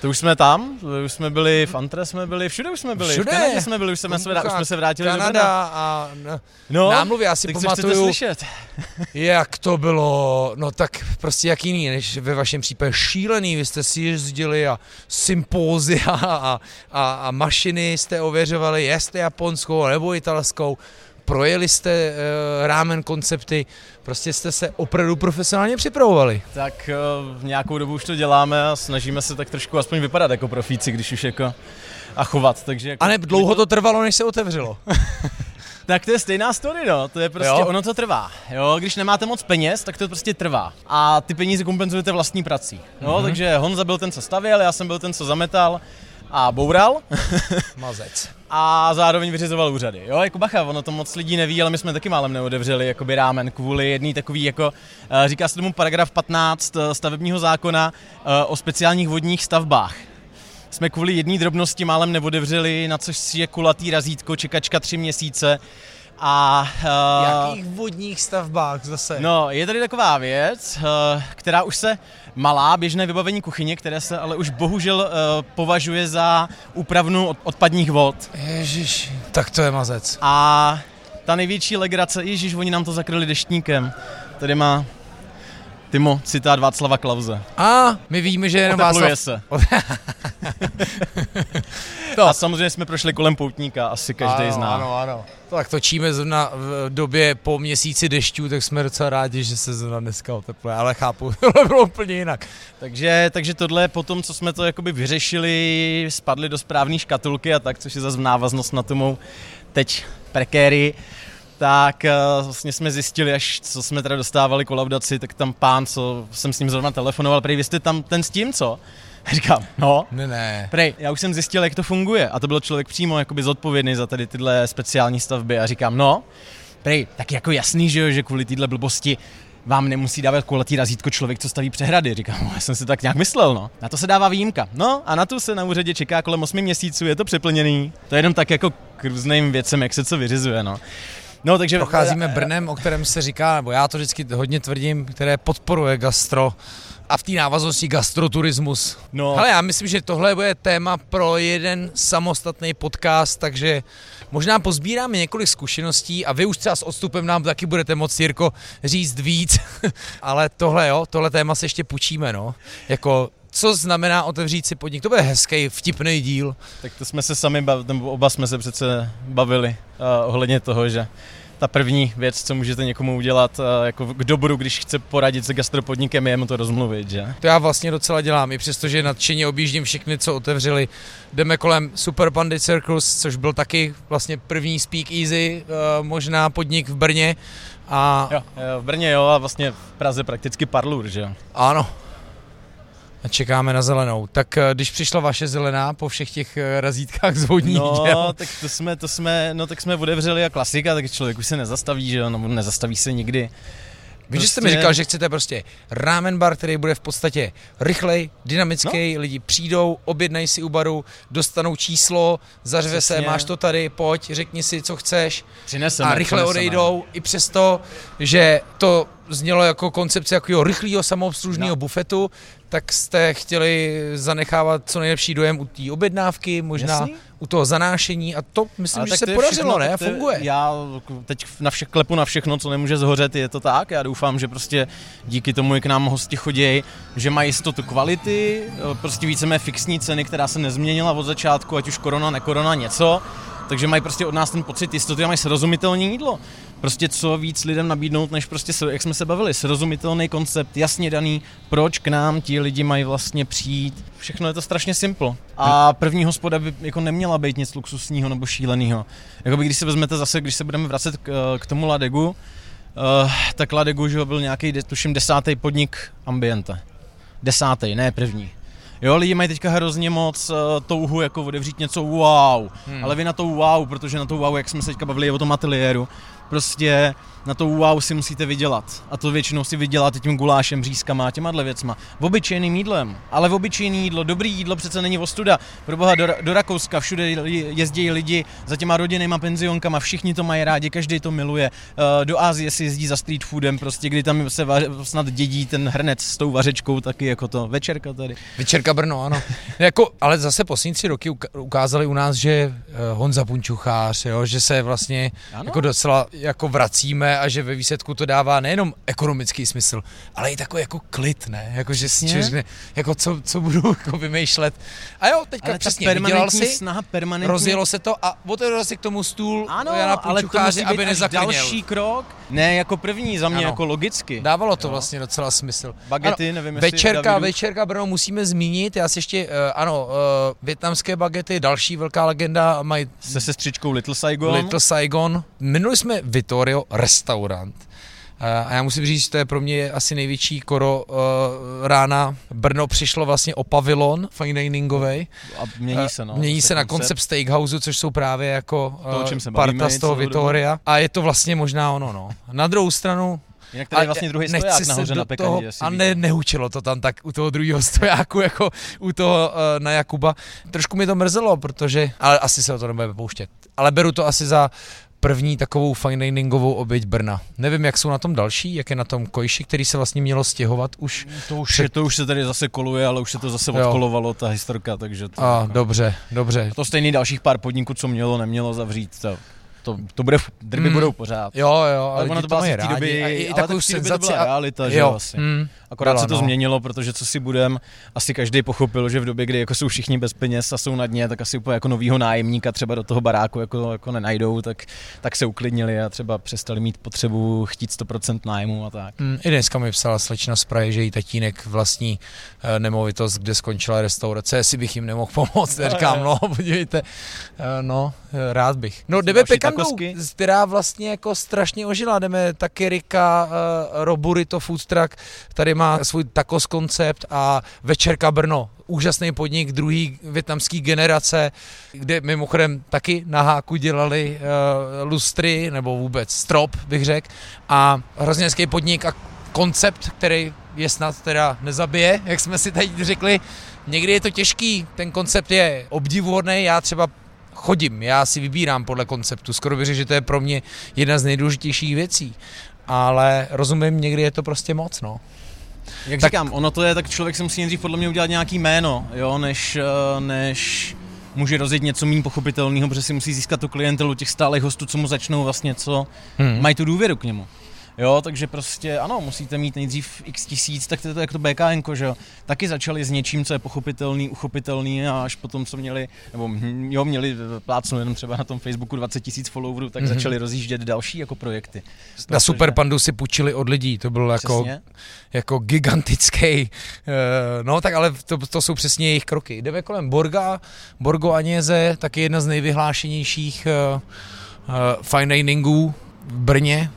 B: To už jsme tam, už jsme byli v Antre, jsme byli, všude už jsme byli,
A: Všude.
B: v Kanadě jsme byli, už jsme, se, vrá- už jsme se vrátili do Brna.
A: Kanada a no,
B: No,
A: námluvy, já si
B: tak
A: pamatuju,
B: slyšet?
A: Jak to bylo, no tak prostě jak jiný, než ve vašem případě šílený, vy jste si jezdili a sympózia a, a, a mašiny jste ověřovali, jestli japonskou nebo italskou, projeli jste uh, rámen koncepty, prostě jste se opravdu profesionálně připravovali.
B: Tak eh, v nějakou dobu už to děláme a snažíme se tak trošku aspoň vypadat jako profíci, když už jako a chovat, takže jako,
A: A ne, dlouho to trvalo, než se otevřelo.
B: Tak to je stejná story, no, to je prostě,
A: Jo?
B: ono to trvá, jo, když nemáte moc peněz, tak to prostě trvá a ty peníze kompenzujete vlastní prací,
A: Mhm.
B: mm-hmm. takže Honza byl ten, co stavěl, já jsem byl ten, co zametal a boural
A: Mazec.
B: A zároveň vyřizoval úřady, jo, jako bacha, ono to moc lidí neví, ale my jsme taky málem neodevřeli jakoby rámen kvůli jedný takový jako, eh, říká se tomu paragraf 15 eh, stavebního zákona eh, o speciálních vodních stavbách. Jsme kvůli jedné drobnosti málem neodevřeli, na což je kulatý razítko, čekačka tři měsíce a... eh,
A: Jakých vodních stavbách zase?
B: No, je tady taková věc, eh, která už se malá běžné vybavení kuchyně, které se ale už bohužel eh, považuje za úpravnu od- odpadních vod.
A: Ježiš, tak to je mazec.
B: A ta největší legrace, ježíš, oni nám to zakryli deštníkem. Tady má Timo, citát Václava Klauze.
A: A my víme, že jenom
B: Otepluje
A: Václav...
B: se.
A: No.
B: A samozřejmě jsme prošli kolem poutníka, asi každý
A: ano,
B: zná.
A: Ano, ano. To tak točíme zrovna v době po měsíci dešťů, tak jsme docela rádi, že se zrovna dneska otepluje, ale chápu, tohle bylo úplně jinak.
B: Takže, takže tohle po tom, co jsme to jakoby vyřešili, spadli do správné škatulky a tak, což je zase v návaznost na tu mou teď prekérii, tak eh, vlastně jsme zjistili, až co jsme teda dostávali kolaudaci, tak tam pán, co jsem s ním zrovna telefonoval, prý vy jste tam ten s tím, co? Říkám, no,
A: Ne, ne.
B: Prej, já už jsem zjistil, jak to funguje a to byl člověk přímo jakoby zodpovědný za tady tyhle speciální stavby a říkám, no, prej, tak jako jasný, že, jo, že kvůli téhle blbosti vám nemusí dávat kulatý razítko člověk, co staví přehrady. Říkám, no, já jsem si tak nějak myslel, no. Na to se dává výjimka. No a na tu se na úřadě čeká kolem 8 měsíců, je to přeplněný. To je jenom tak jako k různým věcem, jak se co vyřizuje, no. No, takže...
A: Procházíme Brnem, o kterém se říká, nebo já to vždycky hodně tvrdím, které podporuje gastro a v té návaznosti gastroturismus.
B: No.
A: Ale já myslím, že tohle bude téma pro jeden samostatný podcast, takže možná pozbíráme několik zkušeností a vy už třeba s odstupem nám taky budete moct, Jirko, říct víc, ale tohle jo, tohle téma se ještě půjčíme, no. Jako co znamená otevřít si podnik? To bude hezký, vtipný díl.
B: Tak to jsme se sami, bav, nebo oba jsme se přece bavili uh, ohledně toho, že ta první věc, co můžete někomu udělat uh, jako k dobru, když chce poradit se gastropodnikem, je mu to rozmluvit, že?
A: To já vlastně docela dělám, i přestože nadšeně objíždím všechny, co otevřeli. Jdeme kolem Super Bandit Circus, což byl taky vlastně první Speak Easy, uh, možná podnik v Brně. A
B: Jo, jo, v Brně jo a vlastně v Praze prakticky Parlur, že jo?
A: ano, a čekáme na zelenou. Tak eh, když přišla vaše zelená po všech těch eh, razítkách z vodních
B: No,
A: děl,
B: tak to jsme, to jsme, no tak jsme otevřeli a klasika, tak člověk už se nezastaví, že jo, no, nezastaví se nikdy.
A: Vy, že jste mi
B: Prostě-
A: říkal, že chcete prostě ramen bar, který bude v podstatě rychlej, dynamický, no. lidi přijdou, objednají si u baru, dostanou číslo, zařve se,
B: Přesně.
A: máš to tady, pojď, řekni si, co chceš
B: Přineseme,
A: a rychle
B: přineseme.
A: odejdou, i přesto, že to znělo jako koncepce jako rychlého samoobslužného
B: No.
A: bufetu, tak jste chtěli zanechávat co nejlepší dojem u té objednávky, možná
B: Jasný.
A: u toho zanášení a to myslím,
B: Ale
A: že se podařilo,
B: všechno,
A: ne?
B: to
A: Funguje.
B: Já teď na vše klepu na všechno, co nemůže zhořet, je to tak. Já doufám, že prostě díky tomu, jak k nám hosti chodí, že mají jistotu kvality, eh, prostě víceméně fixní ceny, která se nezměnila od začátku, ať už korona, nekorona, něco. Takže mají prostě od nás ten pocit jistoty a mají srozumitelné jídlo. Prostě co víc lidem nabídnout, než prostě, se- jak jsme se bavili, srozumitelný koncept, jasně daný, proč k nám ti lidi mají vlastně přijít. Všechno je to strašně simple. A první hospoda by jako neměla být nic luxusního nebo šíleného. Jakoby když se vezmete zase, když se budeme vracet k, k tomu Ladegu, uh, tak Ladegu, že byl nějaký, tuším, desátý podnik Ambiente. Desátý, ne první. Jo, lidi mají teďka hrozně moc uh, touhu jako otevřít něco wow, hmm. ale vy na to wow, protože na to wow, jak jsme se teďka bavili o tom ateliéru, prostě na to wow si musíte vydělat. A to většinou si vyděláte tím gulášem, břízkama a těma věcma. V obyčejným jídlem. Ale v obyčejný jídlo, dobrý jídlo přece není ostuda. Proboha do, do Rakouska všude jezdí lidi za těma rodinnýma penzionkama, všichni to mají rádi, každý to miluje. Eh, Do Ázie si jezdí za street foodem, prostě kdy tam se vaře, snad dědí ten hrnec s tou vařečkou, taky jako to večerka tady.
A: Večerka Brno, ano. jako, ale zase poslední tři roky ukázali u nás, že eh, Honza Punčuchář, jo, že se vlastně
B: Ano.
A: jako docela jako vracíme a že ve výsledku to dává nejenom ekonomický smysl, ale i takový jako klid, ne? Jako, že si řekne, jako co, co budu jako vymýšlet. A jo, teďka
B: Ale
A: přesně, vydělal si,
B: snaha, permanentní...
A: rozjelo se to a otevřel si k tomu stůl
B: Ano,
A: Jana
B: být
A: aby nezakrněl.
B: další krok. Ne jako první, za mě
A: Ano.
B: jako logicky.
A: Dávalo to
B: Jo.
A: vlastně docela smysl.
B: Bagety,
A: ano,
B: nevím, jestli
A: Večerka,
B: Davidu-
A: večerka Brno musíme zmínit, já si ještě, uh, ano, uh, větnamské bagety, další velká legenda, mají
B: Se sestřičkou Little Saigon.
A: Little Saigon. Minuli jsme Vittorio restaurant. Eh, A já musím říct, že to je pro mě asi největší koro uh, rána. Brno přišlo vlastně o pavilon fine diningovej.
B: A mění se, no.
A: Mění se na koncept steakhouse, což jsou právě jako
B: To, o
A: eh,
B: čem se bavíme
A: parta z toho. Vittoria. A je to vlastně možná ono, no. Na druhou stranu,
B: Jinak tady je
A: a
B: vlastně druhý
A: nechci
B: stoják nahoře na pekandě.
A: toho, A ne, nehučilo to tam tak u toho druhého stojáku, jako u toho uh, na Jakuba. Trošku mi to mrzelo, protože, ale asi se o to nebudeme pouštět. Ale beru to asi za první takovou fine diningovou oběť Brna. Nevím, jak jsou na tom další, jak je na tom Kojši, který se vlastně mělo stěhovat už.
B: To už, je, to už se tady zase koluje, ale už se to zase
A: Jo.
B: odkolovalo, ta historka, takže to,
A: A
B: jako,
A: dobře, dobře.
B: to stejný dalších pár podniků, co mělo, nemělo zavřít, to, to, to bude, drby
A: Mm.
B: budou pořád.
A: Jo, jo,
B: Ale
A: ale
B: ono to byla asi v té doby,
A: a i, i
B: ale tak v té době to byla
A: a-
B: realita, že
A: jo,
B: asi.
A: mm,
B: Akorát
A: byla,
B: se to
A: no.
B: změnilo, protože co si budem, asi každý pochopil, že v době, kdy jako jsou všichni bez peněz a jsou na dně, tak asi úplně jako novýho nájemníka třeba do toho baráku jako, jako nenajdou, tak, tak se uklidnili a třeba přestali mít potřebu chtít 100% nájmu a tak.
A: Mm, I dneska mi psala slečna z Prahy, že její tatínek vlastní eh, nemovitost, kde skončila restaurace, jestli bych jim nemohl pomoct. Já říkám, no, podívejte, eh, no, eh, rád bych. No, jdeme pekandou, která vlastně jako strašně ožila. Jdeme taky Rika, uh, Roburito Food Truck, tady má svůj takos koncept a Večerka Brno, úžasný podnik druhý větnamský generace, kde mimochodem taky na háku dělali uh, lustry, nebo vůbec strop, bych řekl. A hrozně hezký podnik a koncept, který je snad teda nezabije, jak jsme si teď řekli. Někdy je to těžký, ten koncept je obdivuhodný, já třeba chodím, já si vybírám podle konceptu, skoro bych řekl, že to je pro mě jedna z nejdůležitějších věcí. Ale rozumím, někdy je to prostě moc, no.
B: Jak
A: Tak-
B: říkám, ono to je, tak člověk si musí nejdřív podle mě udělat nějaký jméno, jo, než, eh, než může rozjet něco méně pochopitelného, protože si musí získat tu klientelu těch stálých hostů, co mu začnou vlastně co,
A: Hmm.
B: mají tu důvěru k němu. Jo, takže prostě ano, musíte mít nejdřív x tisíc, tak to je to jak to BKN, že jo. Taky začali s něčím, co je pochopitelný, uchopitelný a až potom, co měli, nebo hm, jo, měli plácnu jenom třeba na tom Facebooku 20 tisíc followerů, tak
A: Mhm.
B: mm-hmm. začali rozjíždět další jako projekty.
A: Na
B: Protože-
A: Superpandu si půjčili od lidí, to bylo jako, jako gigantický, uh, no tak ale to, to jsou přesně jejich kroky. Jdeme kolem Borga, Borgo Aněze, taky jedna z nejvyhlášenějších uh, uh, fine diningů v Brně.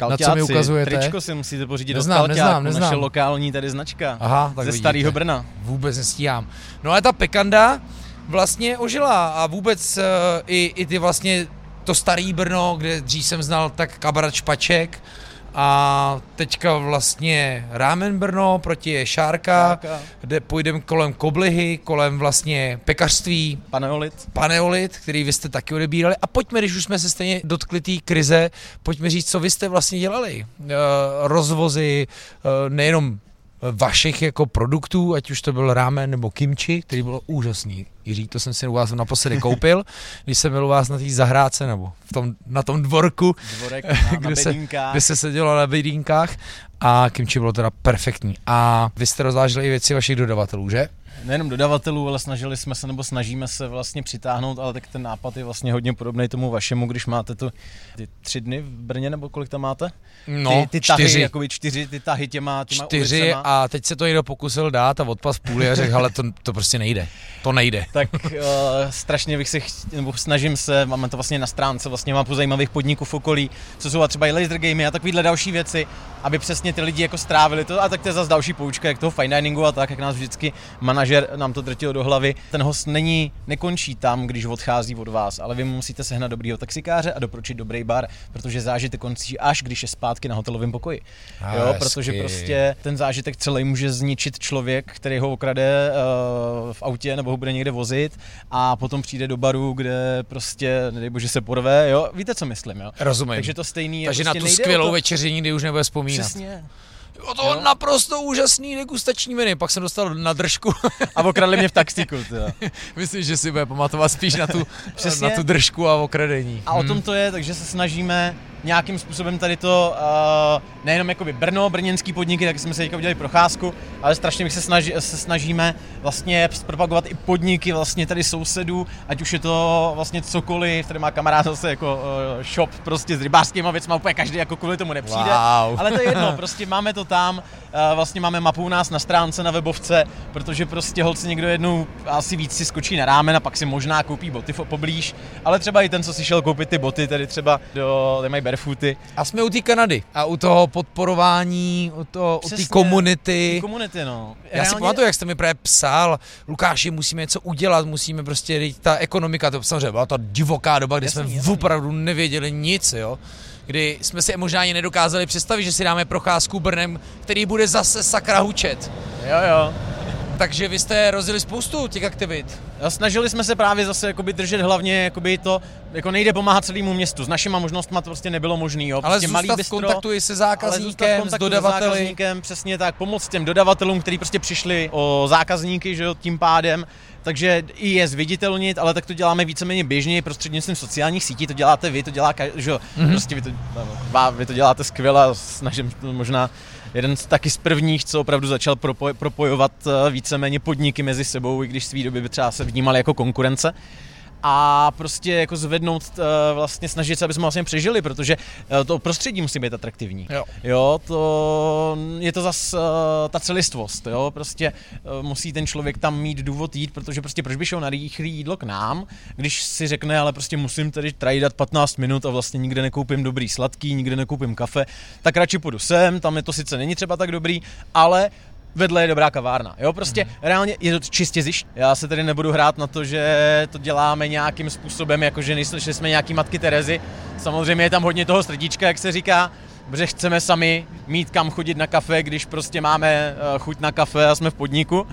A: Na co mi ukazujete?
B: Tričko si musíte pořídit
A: Neznám,
B: od Kalťáku,
A: neznám, neznám.
B: naše lokální tady značka.
A: Aha, tak
B: ze
A: vidíte.
B: starého Brna.
A: Vůbec nestíhám. No ale ta pekanda vlastně ožila a vůbec uh, i, i ty vlastně to starý Brno, kde dřív jsem znal tak kabaret Špaček a teďka vlastně Rámen Brno proti Šárka, Šárka. kde půjdeme kolem Koblihy, kolem vlastně pekařství.
B: Paneolit.
A: Paneolit, který vy jste taky odebírali. A pojďme, když už jsme se stejně dotkli té krize, pojďme říct, co vy jste vlastně dělali. E, rozvozy, e, nejenom vašich jako produktů, ať už to byl rámen nebo kimchi, který byl úžasný. Jiří, to jsem si u vás naposledy koupil, když jsem byl u vás na té zahrádce nebo v tom, na tom dvorku,
B: Dvorek na,
A: kde,
B: na
A: se, kde se sedělo na bedínkách a kimchi bylo teda perfektní. A vy jste rozváželi i věci vašich dodavatelů, že?
B: Nejenom dodavatelů, ale snažili jsme se nebo snažíme se vlastně přitáhnout, ale tak ten nápad je vlastně hodně podobný tomu vašemu, když máte tu ty tři dny v Brně, nebo kolik tam máte?
A: No,
B: ty, ty tahy,
A: čtyři.
B: Jakoby čtyři ty tahy těma, těma
A: Čtyři
B: ulicema.
A: a teď se to někdo pokusil dát a odpas v půli a řekl, ale to, to prostě nejde. To nejde.
B: Tak uh, strašně bych se, cht, nebo snažím se, máme to vlastně na stránce, vlastně mám zajímavých podniků v okolí, co jsou třeba i laser gamey a takovýhle další věci, aby přesně ty lidi jako strávili to a tak to je zase další poučka, jak toho fine diningu a tak, jak nás vždycky manažer nám to drtil do hlavy. Ten host není, nekončí tam, když odchází od vás, ale vy musíte sehnat dobrýho taxikáře a doporučit dobrý bar, protože zážitek končí až když je zpátky na hotelovém pokoji.
A: A
B: jo,
A: hezky.
B: protože prostě ten zážitek celý může zničit člověk, který ho okrade uh, v autě nebo ho bude někde vozit a potom přijde do baru, kde prostě, nedej bože, se porve, jo, víte, co myslím, jo.
A: Rozumím.
B: Takže to stejný je
A: Takže
B: prostě
A: na tu skvělou
B: to,
A: večeři nikdy už nebude vzpomínat.
B: Přesně.
A: O to
B: Jo.
A: naprosto úžasný degustační menu, pak jsem dostal na držku.
B: A okradli mě v taxíku, tyjo.
A: Myslím, že si bude pamatovat spíš na tu,
B: Přesně.
A: na tu držku a okradení.
B: A o tom to je, takže se snažíme nějakým způsobem tady to, uh, nejenom jakoby Brno, brněnský podniky, tak jsme se teďka udělali procházku, ale strašně bych se, snaží, se snažíme vlastně propagovat i podniky vlastně tady sousedů, ať už je to vlastně cokoliv, tady má kamarád zase jako uh, shop prostě s rybářskýma věcma, úplně každý jako kvůli tomu nepřijde,
A: Wow.
B: ale to je jedno, prostě máme to tam, uh, vlastně máme mapu u nás na stránce, na webovce, protože prostě holci někdo jednou asi víc si skočí na rámen a pak si možná koupí boty poblíž, ale třeba i ten, co si šel koupit ty boty, tedy třeba do, tady mají barefooty,
A: A jsme u té Kanady a u toho podporování, u, toho, u té
B: Přesně.
A: komunity.
B: komunity, no.
A: Já si pamatuju, jak jste mi právě psal, Lukáši, musíme něco udělat, musíme prostě, ta ekonomika, to samozřejmě byla ta divoká doba, kdy
B: Jasný,
A: jsme
B: jasný.
A: opravdu nevěděli nic, jo. Kdy jsme si možná ani nedokázali představit, že si dáme procházku Brnem, který bude zase sakra hučet.
B: Jo, jo.
A: Takže vy jste rozjeli spoustu těch aktivit.
B: A snažili jsme se právě zase jakoby držet hlavně jakoby to, jako nejde pomáhat celému městu. S našima možnostmi to prostě nebylo možný, jo.
A: Ale
B: Prostě
A: zůstat v
B: bistro,
A: kontaktu i se
B: v
A: zákazníkem, s
B: kontaktu
A: dodavateli.
B: zákazníkem, přesně tak, pomoct těm dodavatelům, kteří prostě přišli o zákazníky, že jo, tím pádem. Takže i je zviditelnit, ale tak to děláme víceméně běžně prostřednictvím sociálních sítí, to děláte vy, to dělá, ka- že jo,
A: Mhm.
B: mm-hmm. prostě vy to, vá, vy to děláte skvěle a snažím možná jeden z taky z prvních, co opravdu začal propoj- propojovat eh, víceméně podniky mezi sebou, i když svý doby by třeba se vnímali jako konkurence a prostě jako zvednout, eh, vlastně snažit se, aby jsme vlastně přežili, protože eh, to prostředí musí být atraktivní.
A: Jo.
B: Jo, to je to zas uh, ta celistvost, jo, prostě musí ten člověk tam mít důvod jít, protože prostě proč by šel na rychlé jídlo k nám, když si řekne, ale prostě musím tady trajdat 15 minut a vlastně nikde nekoupím dobrý sladký, nikde nekoupím kafe, tak radši půjdu sem, tam je to sice není třeba tak dobrý, ale vedle je dobrá kavárna. Jo, prostě mm. reálně je to čistě zišť. Já se tady nebudu hrát na to, že to děláme nějakým způsobem, jako že, nejsme, že jsme nějaký matky Terezy. Samozřejmě je tam hodně toho srdíčka, jak se říká, protože chceme sami mít kam chodit na kafe, když prostě máme eh, chuť na kafe a jsme v podniku.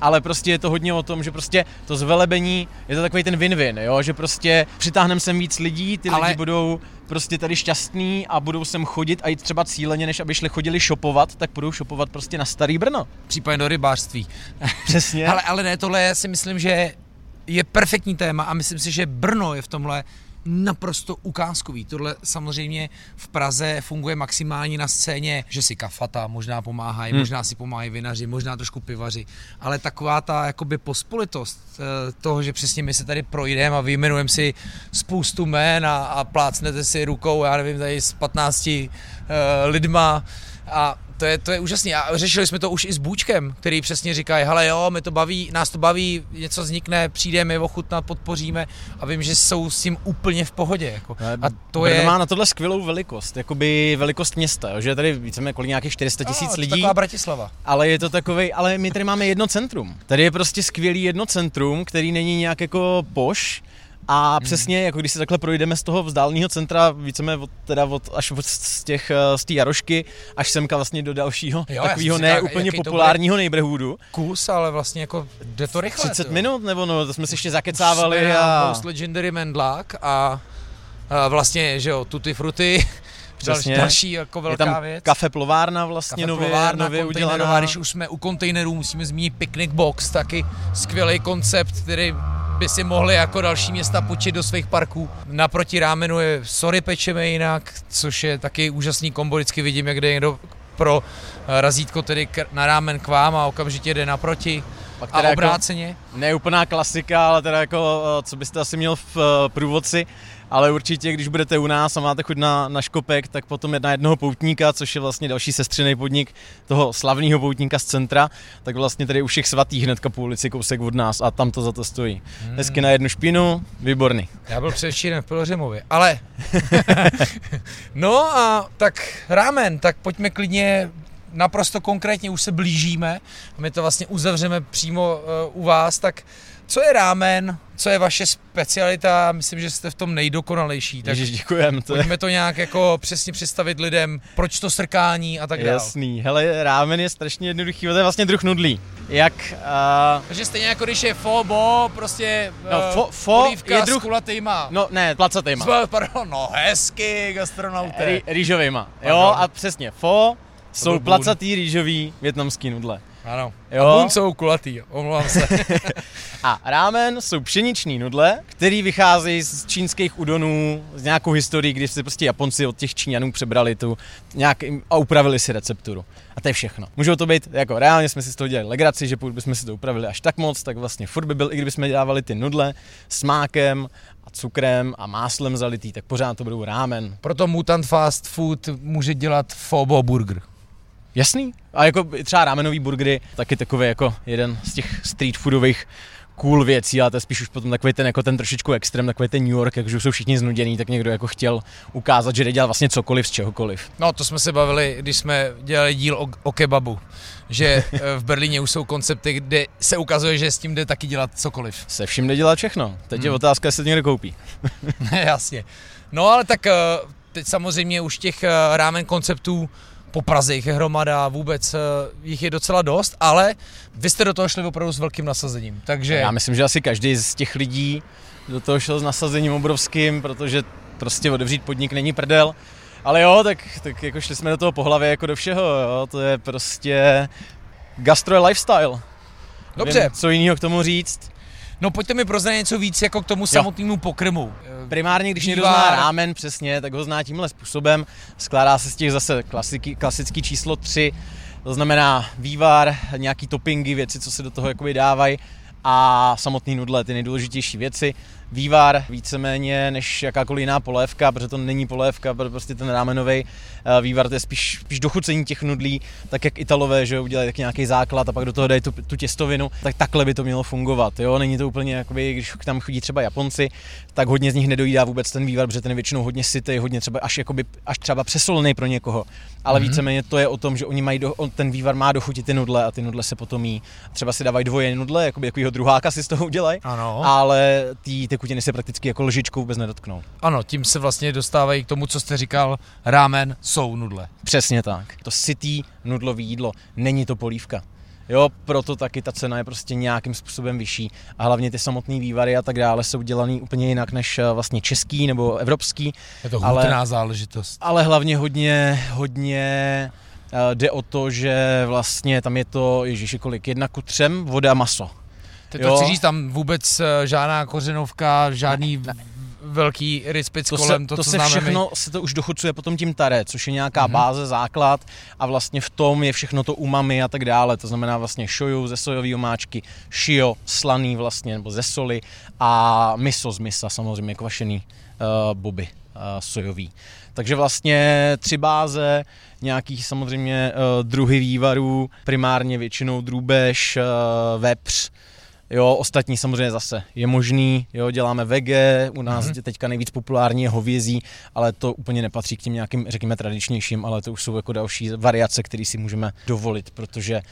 B: Ale prostě je to hodně o tom, že prostě to zvelebení je to takový ten win-win, jo? že prostě přitáhneme sem víc lidí, ty
A: Ale-
B: lidi budou prostě tady šťastní a budou sem chodit a jít třeba cíleně, než aby šli chodili shopovat, tak budou shopovat prostě na Starý Brno.
A: Případně do rybářství.
B: Přesně.
A: Ale, ale ne, tohle si myslím, že je perfektní téma a myslím si, že Brno je v tomhle naprosto ukázkový. Tohle samozřejmě v Praze funguje maximálně na scéně, že si kafata možná pomáhají, hmm. možná si pomáhají vinaři, možná trošku pivaři, ale taková ta jakoby pospolitost eh, toho, že přesně my se tady projdeme a vyjmenujeme si spoustu jmén a, a plácnete si rukou, já nevím, tady s 15 uh, lidma a to je, to je úžasný. A řešili jsme to už i s Bůčkem, který přesně říká, hele jo, my to baví, nás to baví, něco vznikne, přijdeme, ochutnat, podpoříme a vím, že jsou s tím úplně v pohodě. Jako. A to
B: Brno
A: je...
B: má na tohle skvělou velikost, jakoby velikost města, jo, že je tady víceméně kolik nějakých 400 tisíc lidí.
A: Taková Bratislava.
B: Ale je to takový, ale my tady máme jedno centrum. Tady je prostě skvělý jedno centrum, který není nějak jako poš, A hmm. přesně, jako když si takhle projdeme z toho vzdáleného centra, víceme od, teda od, až od z těch, eh, z té Jarošky, až semka vlastně do dalšího takového ne úplně populárního neighborhoodu.
A: Kus, ale vlastně jako jde to rychle.
B: 30 to. minut, nebo no, to jsme si ještě zakecávali.
A: a... Most Legendary Mendlák a, a vlastně, že jo, Tutti Frutti, Přesně. Další jako velká
B: je tam
A: věc.
B: kafe plovárna vlastně kafe nově, plovárna, nově udělaná.
A: Když už jsme u kontejnerů, musíme zmínit Picnic Box, taky skvělý koncept, který by si mohli jako další města počít do svých parků. Naproti rámenu je Sorry pečeme jinak, což je taky úžasný kombo, vždycky vidím, jak jde někdo pro eh, razítko tedy na rámen k vám a okamžitě jde naproti. Pak a jako obráceně.
B: Jako neúplná klasika, ale teda jako, eh, co byste asi měl v eh, průvodci, ale určitě, když budete u nás a máte chuť na, na škopek, tak potom jedna jednoho poutníka, což je vlastně další sestřený podnik toho slavného poutníka z centra, tak vlastně tady u všech svatých hnedka po ulici kousek od nás a tam to za to stojí. Hmm. Hezky na jednu špínu, výborný.
A: Já byl předevčírem v Pilořimově, ale no a tak rámen, tak pojďme klidně naprosto konkrétně už se blížíme a my to vlastně uzavřeme přímo uh, u vás, tak co je rámen, co je vaše specialita, myslím, že jste v tom nejdokonalejší.
B: Tak Ježiš, děkujem.
A: To pojďme to nějak jako přesně představit lidem, proč to srkání a tak dále.
B: Jasný, hele, rámen je strašně jednoduchý, to je vlastně druh nudlí. Jak... Uh...
A: Takže stejně jako když je fobo, prostě
B: no, uh, fo, fo
A: je druh... s kulatýma.
B: No ne, placatýma.
A: Pardon, no hezky, gastronauté.
B: Rýžovýma, jo a přesně, fo jsou placatý rýžový větnamský nudle.
A: Ano. Jo. A bun jsou kulatý, omlouvám se.
B: a rámen jsou pšeniční nudle, který vycházejí z čínských udonů, z nějakou historií, kdy si prostě Japonci od těch Číňanů přebrali tu nějak a upravili si recepturu. A to je všechno. Můžou to být, jako reálně jsme si z toho dělali legraci, že pokud bychom si to upravili až tak moc, tak vlastně furt by byl, i kdybychom dávali ty nudle s mákem a cukrem a máslem zalitý, tak pořád to budou rámen.
A: Proto Mutant Fast Food může dělat Fobo Burger.
B: Jasný. A jako třeba rámenový burgery, taky takový jako jeden z těch street foodových cool věcí, ale to je spíš už potom takový ten, jako ten trošičku extrém, takový ten New York, jakože jsou všichni znudění, tak někdo jako chtěl ukázat, že jde dělat vlastně cokoliv z čehokoliv.
A: No to jsme se bavili, když jsme dělali díl o, o kebabu, že eh, v Berlíně už jsou koncepty, kde se ukazuje, že s tím jde taky dělat cokoliv.
B: Se vším jde dělat všechno. Teď hmm. je otázka, jestli to někdo koupí.
A: Jasně. No ale tak eh, teď samozřejmě už těch eh, rámen konceptů po Praze jich je hromada, vůbec eh, jich je docela dost, ale vy jste do toho šli opravdu s velkým nasazením, takže...
B: Já myslím, že asi každý z těch lidí do toho šel s nasazením obrovským, protože prostě otevřít podnik není prdel. Ale jo, tak, tak jako šli jsme do toho po hlavě jako do všeho, jo, to je prostě gastro je lifestyle.
A: Dobře.
B: Vím, co jiného k tomu říct.
A: No pojďte mi prozrat něco víc jako k tomu samotnému pokrmu.
B: Primárně, když někdo zná rámen přesně, tak ho zná tímhle způsobem. Skládá se z těch zase klasiky, klasický číslo 3, to znamená vývar, nějaký toppingy, věci, co se do toho jakoby dávají a samotný nudle, ty nejdůležitější věci vývar víceméně než jakákoliv jiná polévka, protože to není polévka, prostě ten rámenový eh, vývar to je spíš, spíš dochucení těch nudlí, tak jak Italové, že udělají taky nějaký základ a pak do toho dají tu, tu těstovinu, tak takhle by to mělo fungovat. Jo? Není to úplně, jakoby, když tam chodí třeba Japonci, tak hodně z nich nedojídá vůbec ten vývar, protože ten je většinou hodně sytý, hodně třeba až, jakoby, až třeba přesolný pro někoho. Ale mm-hmm. víceméně to je o tom, že oni mají do, ten vývar má dochutit ty nudle a ty nudle se potom jí. Třeba si dávají dvoje nudle, jakoby takovýho druháka si z toho udělají, ale ty tekutiny se prakticky jako lžičkou vůbec nedotknou.
A: Ano, tím se vlastně dostávají k tomu, co jste říkal, rámen jsou nudle.
B: Přesně tak. To sytý nudlový jídlo, není to polívka. Jo, proto taky ta cena je prostě nějakým způsobem vyšší a hlavně ty samotné vývary a tak dále jsou dělaný úplně jinak než eh, vlastně český nebo evropský.
A: Je to ale, záležitost.
B: Ale hlavně hodně, hodně uh, jde o to, že vlastně tam je to, ježiši kolik, jedna ku třem, voda, maso.
A: Ty to chci říct, tam vůbec eh, žádná kořenovka, žádný ne, ne. velký ryspic to kolem, se, to,
B: to
A: co
B: se
A: známe
B: všechno,
A: my.
B: se to už dochucuje potom tím tare, což je nějaká mm-hmm. báze, základ a vlastně v tom je všechno to umami a tak dále, to znamená vlastně shoyu ze sojové omáčky, shio, slaný vlastně, nebo ze soli a miso z misa, samozřejmě kvašený uh, boby uh, sojový. Takže vlastně tři báze, nějakých samozřejmě uh, druhy vývarů, primárně většinou drůbež, uh, vepř, Jo, ostatní samozřejmě zase je možný, jo, děláme vege, u nás
A: Mhm.
B: teďka nejvíc populární je hovězí, ale to úplně nepatří k těm nějakým, řekněme, tradičnějším, ale to už jsou jako další variace, které si můžeme dovolit, protože,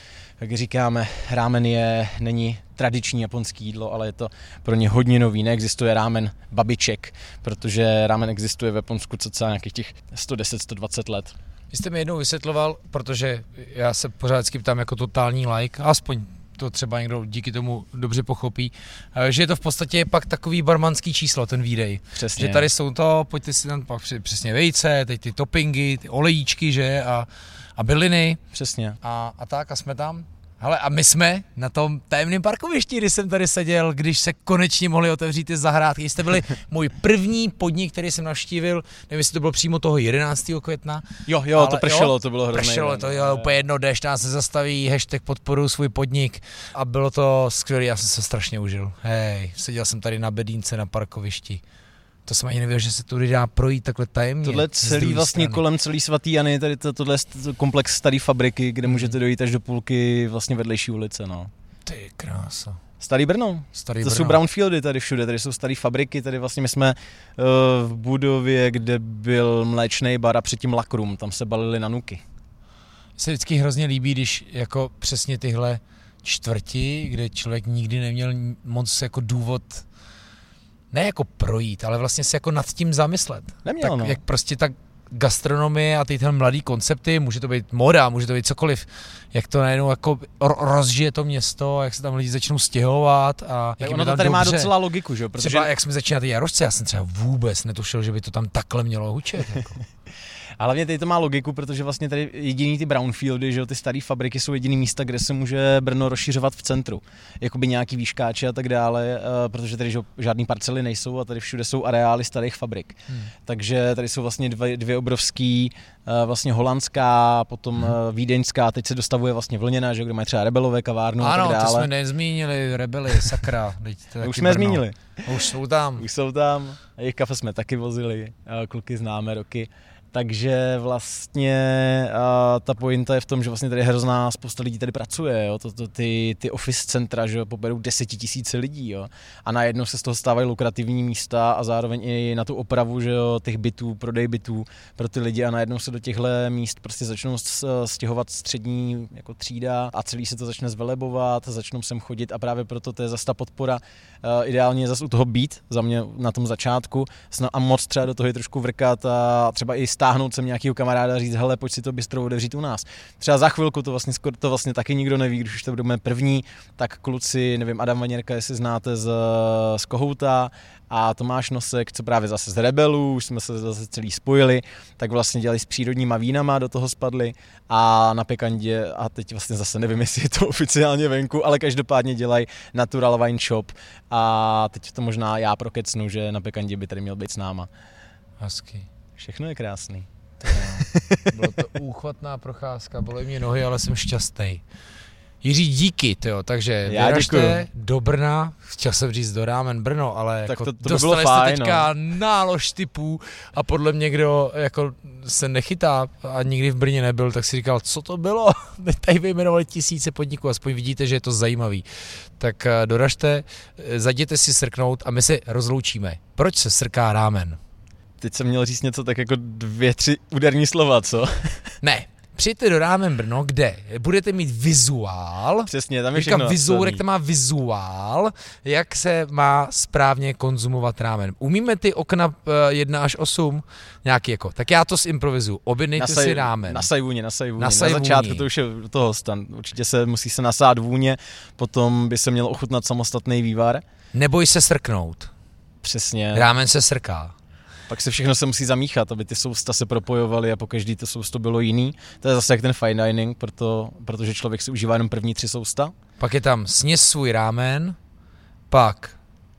B: jak říkáme, rámen je, není tradiční japonský jídlo, ale je to pro ně hodně nový. Neexistuje rámen babiček, protože rámen existuje v Japonsku cca nějakých těch 110-120 let.
A: Vy jste mi jednou vysvětloval, protože já se pořád ptám jako totální like, aspoň to třeba někdo díky tomu dobře pochopí, eh, že je to v podstatě pak takový barmanský číslo, ten výdej.
B: Přesně.
A: Že tady jsou to, pojďte si tam pak přesně vejce, teď ty toppingy, ty olejíčky, že, a, a byliny
B: Přesně.
A: a, a tak a jsme tam. Hele, a my jsme na tom tajemném parkovišti, kdy jsem tady seděl, když se konečně mohli otevřít ty zahrádky. Jste byli můj první podnik, který jsem navštívil, nevím, jestli to bylo přímo toho 11. května,
B: Jo, jo,
A: Ale
B: to pršelo,
A: jo,
B: to bylo hrozné.
A: Pršelo to, jo, úplně jedno, dešť nás se zastaví, hashtag podporu svůj podnik a bylo to skvělé, já jsem se strašně užil. Hej, seděl jsem tady na bedínce na parkovišti. To jsem ani nevěděl, že se tudy dá projít takhle tajemně.
B: Tohle celý vlastně
A: strany.
B: kolem celý svatý Jany, tady to, tohle komplex starý fabriky, kde
A: Hmm.
B: můžete dojít až do půlky vlastně vedlejší ulice, no.
A: Ty krása.
B: Starý Brno.
A: Starý
B: to
A: Brno.
B: jsou brownfieldy tady všude, tady jsou staré fabriky, tady vlastně my jsme uh, v budově, kde byl mléčný bar a předtím lakrum, tam se balili na nuky.
A: se vždycky hrozně líbí, když jako přesně tyhle čtvrti, kde člověk nikdy neměl moc jako důvod ne jako projít, ale vlastně se jako nad tím zamyslet.
B: Neměl,
A: tak
B: no.
A: jak prostě tak gastronomie a ty ten mladý koncepty, může to být moda, může to být cokoliv, jak to najednou jako ro- rozžije to město, jak se tam lidi začnou stěhovat a jak
B: ono to tady má
A: dobře.
B: docela logiku, že jo, protože
A: Třeba jak jsme začínali ty Jarošce, já jsem třeba vůbec netušil, že by to tam takhle mělo hučet. Jako.
B: A hlavně tady to má logiku, protože vlastně tady jediný ty brownfieldy, že jo, ty staré fabriky jsou jediný místa, kde se může Brno rozšiřovat v centru. Jakoby nějaký výškáče a tak dále, eh, protože tady že žádný parcely nejsou a tady všude jsou areály starých fabrik.
A: Hmm.
B: Takže tady jsou vlastně dvě, dvě obrovský, eh, vlastně holandská, potom
A: Hmm.
B: hmm. vídeňská, teď se dostavuje vlastně vlněná, že jo, kde mají třeba rebelové kavárnu a
A: ano,
B: tak
A: to
B: dále.
A: jsme nezmínili, rebely, sakra. Teď to
B: Už jsme
A: Brno.
B: zmínili.
A: Už jsou tam.
B: Už jsou tam, a jejich kafe jsme taky vozili, a kluky známe roky. Takže vlastně a ta pointa je v tom, že vlastně tady hrozná spousta lidí tady pracuje, jo? To, to, ty, ty office centra, že poberou desetitisíce lidí, jo? a najednou se z toho stávají lukrativní místa a zároveň i na tu opravu, že jo, těch bytů, prodej bytů pro ty lidi a najednou se do těchto míst prostě začnou stěhovat střední jako třída a celý se to začne zvelebovat, začnou sem chodit a právě proto to je zase ta podpora ideálně je zase u toho být za mě na tom začátku a moc třeba do toho je trošku vrkat a třeba i stáhnout sem nějakého kamaráda a říct, hele, pojď si to bistro otevřít u nás. Třeba za chvilku to vlastně skoro to vlastně taky nikdo neví, když už to budeme první, tak kluci, nevím, Adam Vaněrka, jestli znáte z, z Kohouta a Tomáš Nosek, co právě zase z Rebelů, už jsme se zase celý spojili, tak vlastně dělali s přírodníma vínama, do toho spadli a na Pekandě, a teď vlastně zase nevím, jestli je to oficiálně venku, ale každopádně dělají Natural Wine Shop a teď to možná já prokecnu, že na Pekandě by tady měl být s náma.
A: Hezky.
B: Všechno je krásný.
A: Bylo to úchvatná procházka, bolí mě nohy, ale jsem šťastný. Jiří, díky, tyjo, takže
B: Já
A: vyražte
B: děkuju.
A: do Brna, chtěl jsem říct do Rámen Brno, ale
B: Tak
A: jako
B: to- to by
A: dostali
B: bylo
A: jste teďka nálož typů a podle mě, kdo jako se nechytá a nikdy v Brně nebyl, tak si říkal, co to bylo? Teď tady vyjmenovali tisíce podniků, aspoň vidíte, že je to zajímavý. Tak eh, doražte, eh, zajděte si srknout a my se rozloučíme. Proč se srká rámen?
B: Teď jsem měl říct něco tak jako dvě, tři úderní slova, co?
A: Ne, přijďte do Rámen Brno, kde budete mít vizuál,
B: Přesně, tam je všechno.
A: vizourek,
B: celý.
A: to má vizuál, jak se má správně konzumovat rámen. Umíme ty okna eh, 1 až 8 nějaký jako, tak já to zimprovizuju. Objednejte
B: saj-
A: si rámen.
B: Na sajvůně, na sajvůně.
A: Na
B: Na, začátku to už je toho stan. Určitě se musí se nasát vůně, potom by se měl ochutnat samostatný vývar.
A: Neboj se srknout.
B: Přesně.
A: Rámen se srká.
B: Pak se všechno se musí zamíchat, aby ty sousta se propojovaly a po každý to sousto bylo jiný. To je zase jak ten fine dining, proto, protože člověk si užívá jenom první tři sousta.
A: Pak je tam sněz svůj rámen, pak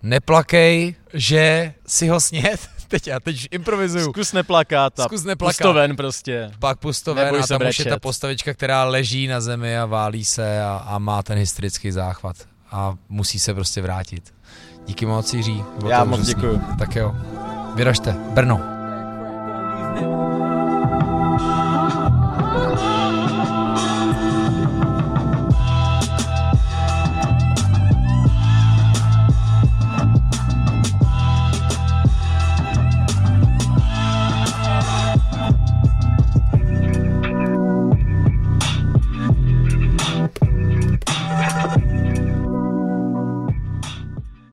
A: neplakej, že si ho sněd. Teď já teď improvizuju.
B: Zkus neplakat a
A: Zkus neplakat.
B: pust to ven prostě.
A: Pak pusto ven
B: Neboj
A: a tam už je ta postavička, která leží na zemi a válí se a, a má ten hysterický záchvat a musí se prostě vrátit. Díky moc, Jiří.
B: Já moc děkuju.
A: Tak jo, Beraste, berno.
C: Berno.